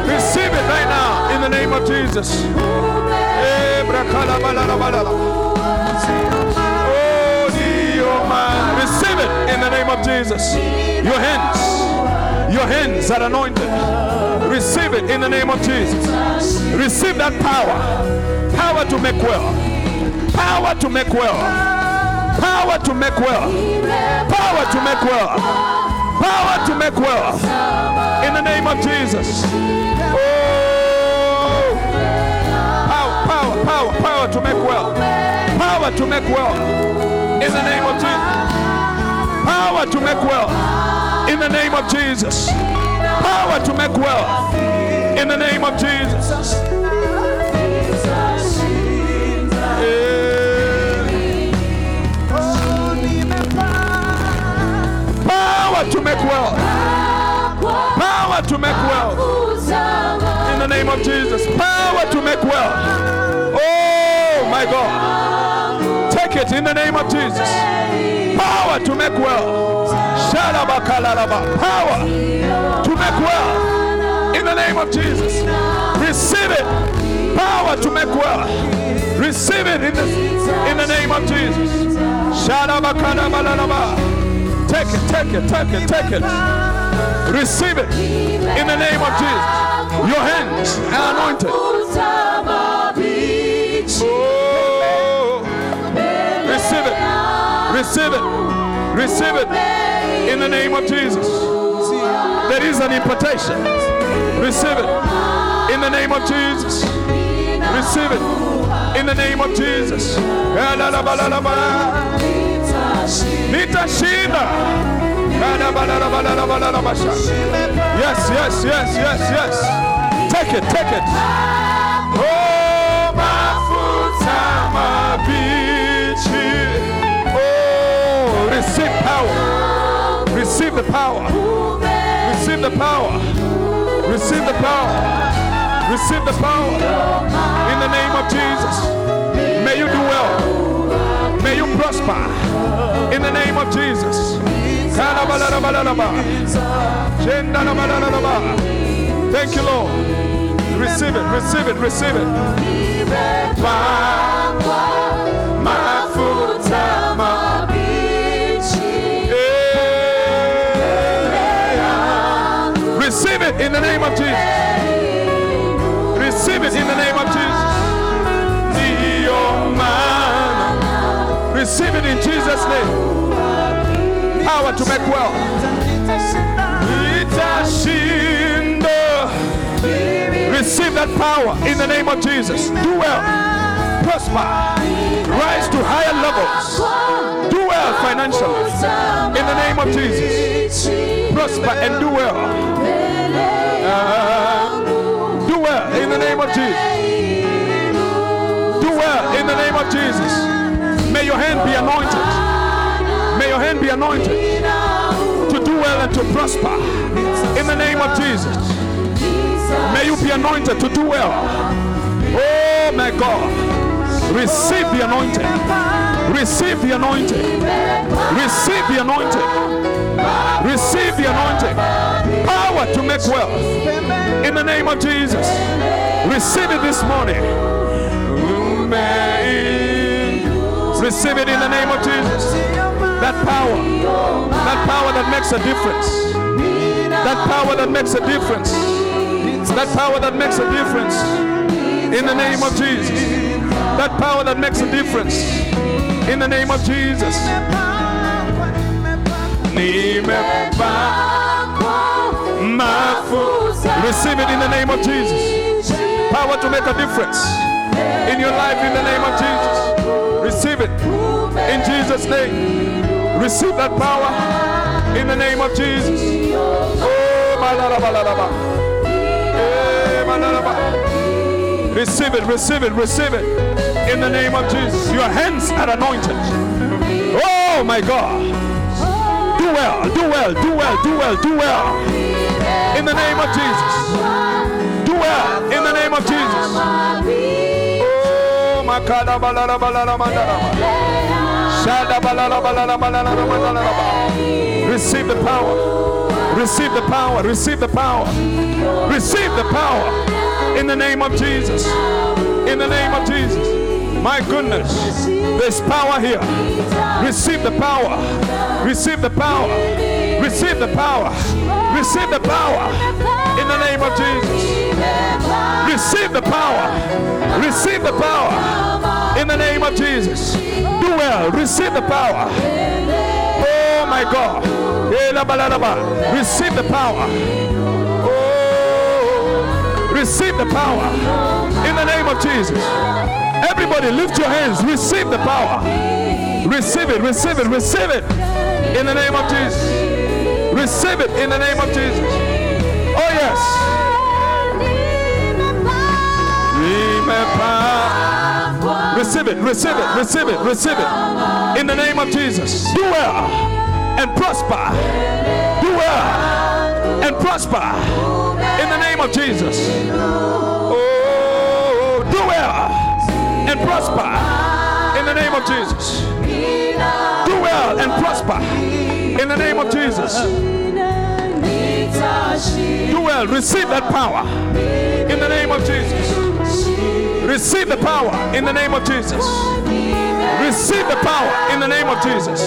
Receive it right now in the name of Jesus. Eh, Receive it in the name of Jesus. Your hands, your hands are anointed. Receive it in the name of Jesus. Receive that power. Power to make well. Power to make well. Power to make well. Power to make well. Power to make well. In the name of Jesus. Oh. Power, power, power, power to make well. Power to make well. In the name of Jesus. Power to make well. In the name of Jesus. Power to make well. In the name of Jesus. Power to make well. Power to make well. In the name of Jesus. Power to make well. Oh my God. It in the name of Jesus. Power to make well. Power to make well. In the name of Jesus. Receive it. Power to make well. Receive it in the, in the name of Jesus. Take it, take it, take it, take it. Receive it in the name of Jesus. Your hands are anointed. Receive it in the name of Jesus. There is an impartation. Receive it in the name of Jesus. Receive it in the name of Jesus. Yes, yes, yes, yes, yes. Take it, take it. Oh, receive power. Receive the power. Receive the power. Receive the power. Receive the power. In the name of Jesus. May you do well. May you prosper. In the name of Jesus. Thank you, Lord. Receive it, receive it, receive it. Of Jesus. Receive it in the name of Jesus. Receive it in Jesus' name. Power to make well. Receive that power in the name of Jesus. Do well. Prosper. Rise to higher levels. Do well financially. In the name of Jesus. Prosper and do well. Do well in the name of Jesus. Do well in the name of Jesus. May your hand be anointed. May your hand be anointed to do well and to prosper. In the name of Jesus. May you be anointed to do well. Oh my God. Receive the anointing. Receive the anointing. Receive the anointing. Receive the anointing. Power to make wealth. In the name of Jesus. Receive it this morning. Receive it in the name of Jesus. That power. That power that makes a difference. That power that makes a difference. That power that makes a difference. In the name of Jesus. That power that makes a difference. In the name of Jesus. Receive it in the name of Jesus. Power to make a difference in your life in the name of Jesus. Receive it in Jesus' name. Receive that power in the name of Jesus. Oh. Receive it, receive it, receive it in the name of Jesus. Your hands are anointed. Oh my God. Do well, do well, do well, do well, do well. In the name of Jesus. Do well in the name of Jesus. Oh, makada balala balala. Shada balala balala balala. Receive the power. Receive the power. Receive the power. Receive the power. In the name of Jesus. In the name of Jesus. My goodness. There's power here. Receive the power. Receive the power. Receive the power. Receive the power. In the name of Jesus. Receive the power. Receive the power. In the name of Jesus. Do well. Receive the power. Oh my God. Eh. Receive the power. Oh, receive the power. In the name of Jesus. Everybody lift your hands. Receive the power. Receive it. Receive it. Receive it. In the name of Jesus. Receive it in the name of Jesus. Oh yes. Receive it, receive it, receive it, receive it. In the name of Jesus. Do well and prosper. Do well and prosper. In the name of Jesus. Oh, do well and prosper. In the name of Jesus. Do well and prosper. In the name of Jesus. Do well. Receive that power. In the name of Jesus. Receive the power in the name of Jesus. Receive the power in the name of Jesus.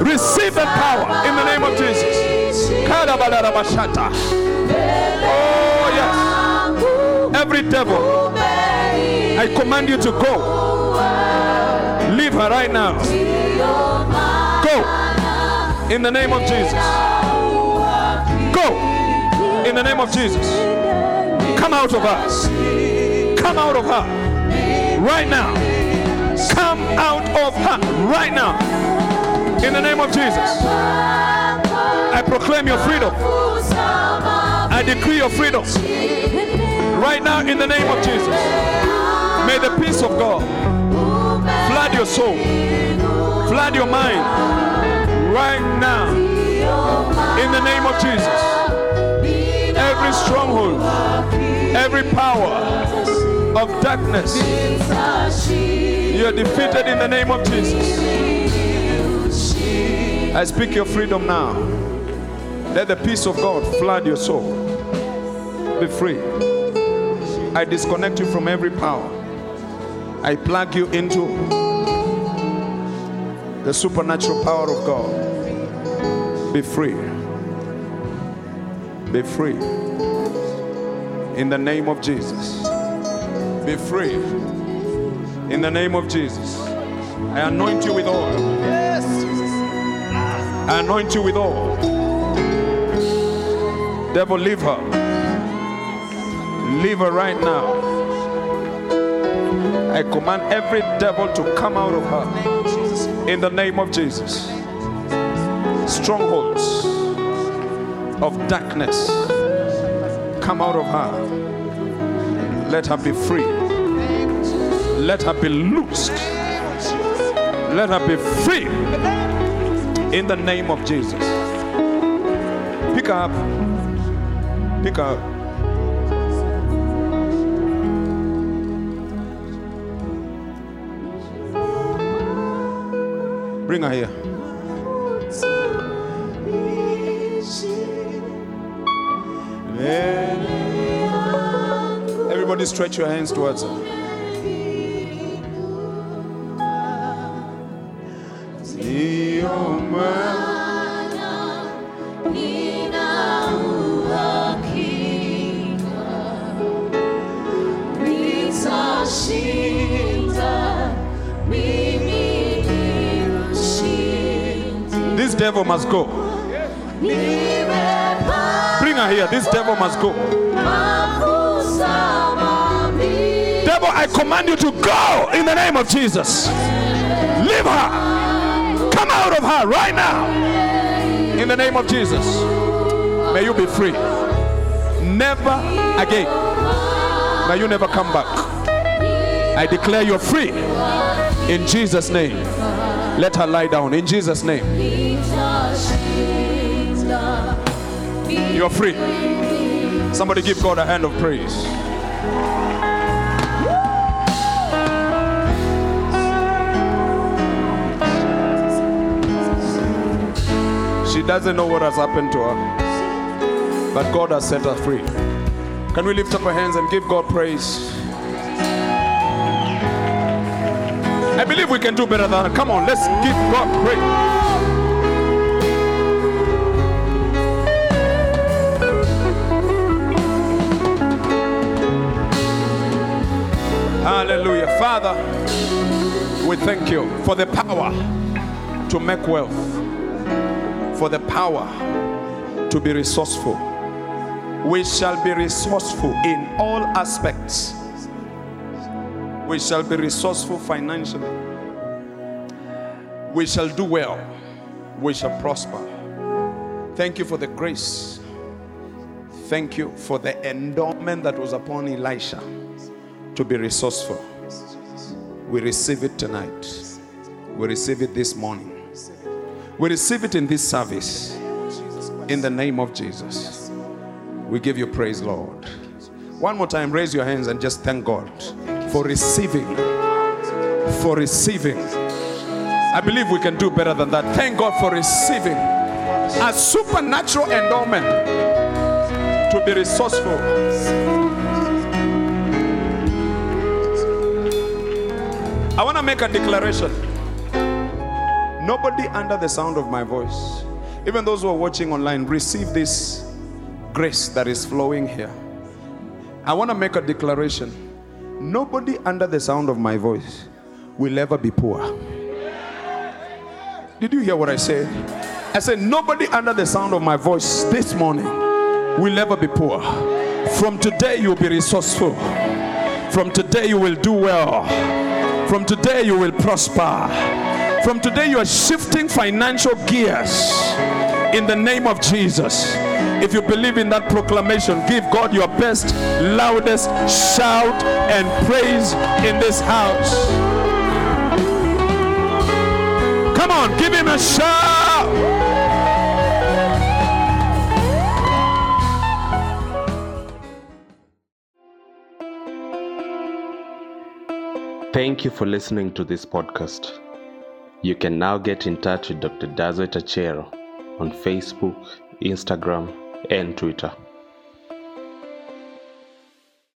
Receive that power in the name of Jesus. Oh, yes. Every devil, I command you to go. Leave her right now. Go in the name of Jesus. Go in the name of Jesus. Come out of us. Come out of her right now. Come out of her right now. In the name of Jesus. I proclaim your freedom. I decree your freedom. Right now, in the name of Jesus. May the peace of God flood your soul, flood your mind. Right now. In the name of Jesus. Every stronghold, every power of darkness. You are defeated in the name of Jesus. I speak your freedom now. Let the peace of God flood your soul. Be free. I disconnect you from every power. I plug you into the supernatural power of God. Be free. Be free. In the name of Jesus. Be free. In the name of Jesus. I anoint you with oil. Yes, I anoint you with oil. Devil, leave her. Leave her right now. I command every devil to come out of her. In the name of Jesus. Strongholds of darkness come out of her. Let her be free. Let her be loosed. Let her be free. In the name of Jesus. Pick up. Pick up. Bring her here. Everybody stretch your hands towards her. Devil must go. Bring her here. This devil must go. Devil, I command you to go in the name of Jesus. Leave her. Come out of her right now. In the name of Jesus. May you be free. Never again. May you never come back. I declare you're free. In Jesus' name. Let her lie down in Jesus' name. You are free. Somebody give God a hand of praise. She doesn't know what has happened to her, but God has set her free. Can we lift up our hands and give God praise? I believe we can do better than that. Come on, let's give God praise. Hallelujah. Father, we thank you for the power to make wealth, for the power to be resourceful. We shall be resourceful in all aspects. We shall be resourceful financially. We shall do well. We shall prosper. Thank you for the grace. Thank you for the endowment that was upon Elisha to be resourceful. We receive it tonight. We receive it this morning. We receive it in this service. In the name of Jesus. We give you praise, Lord. One more time, raise your hands and just thank God for receiving. For receiving. I believe we can do better than that. Thank God for receiving a supernatural endowment to be resourceful. I want to make a declaration. Nobody under the sound of my voice, even those who are watching online, receive this grace that is flowing here. I want to make a declaration. Nobody under the sound of my voice will ever be poor. Did you hear what I said? I said, Nobody under the sound of my voice this morning will ever be poor. From today, you'll be resourceful. From today, you will do well. From today, you will prosper. From today, you are shifting financial gears in the name of Jesus. If you believe in that proclamation, give God your best, loudest shout and praise in this house. Come on, give him a shout. Thank you for listening to this podcast. You can now get in touch with Dr. Dodzweit Achero on Facebook, Instagram, and Twitter.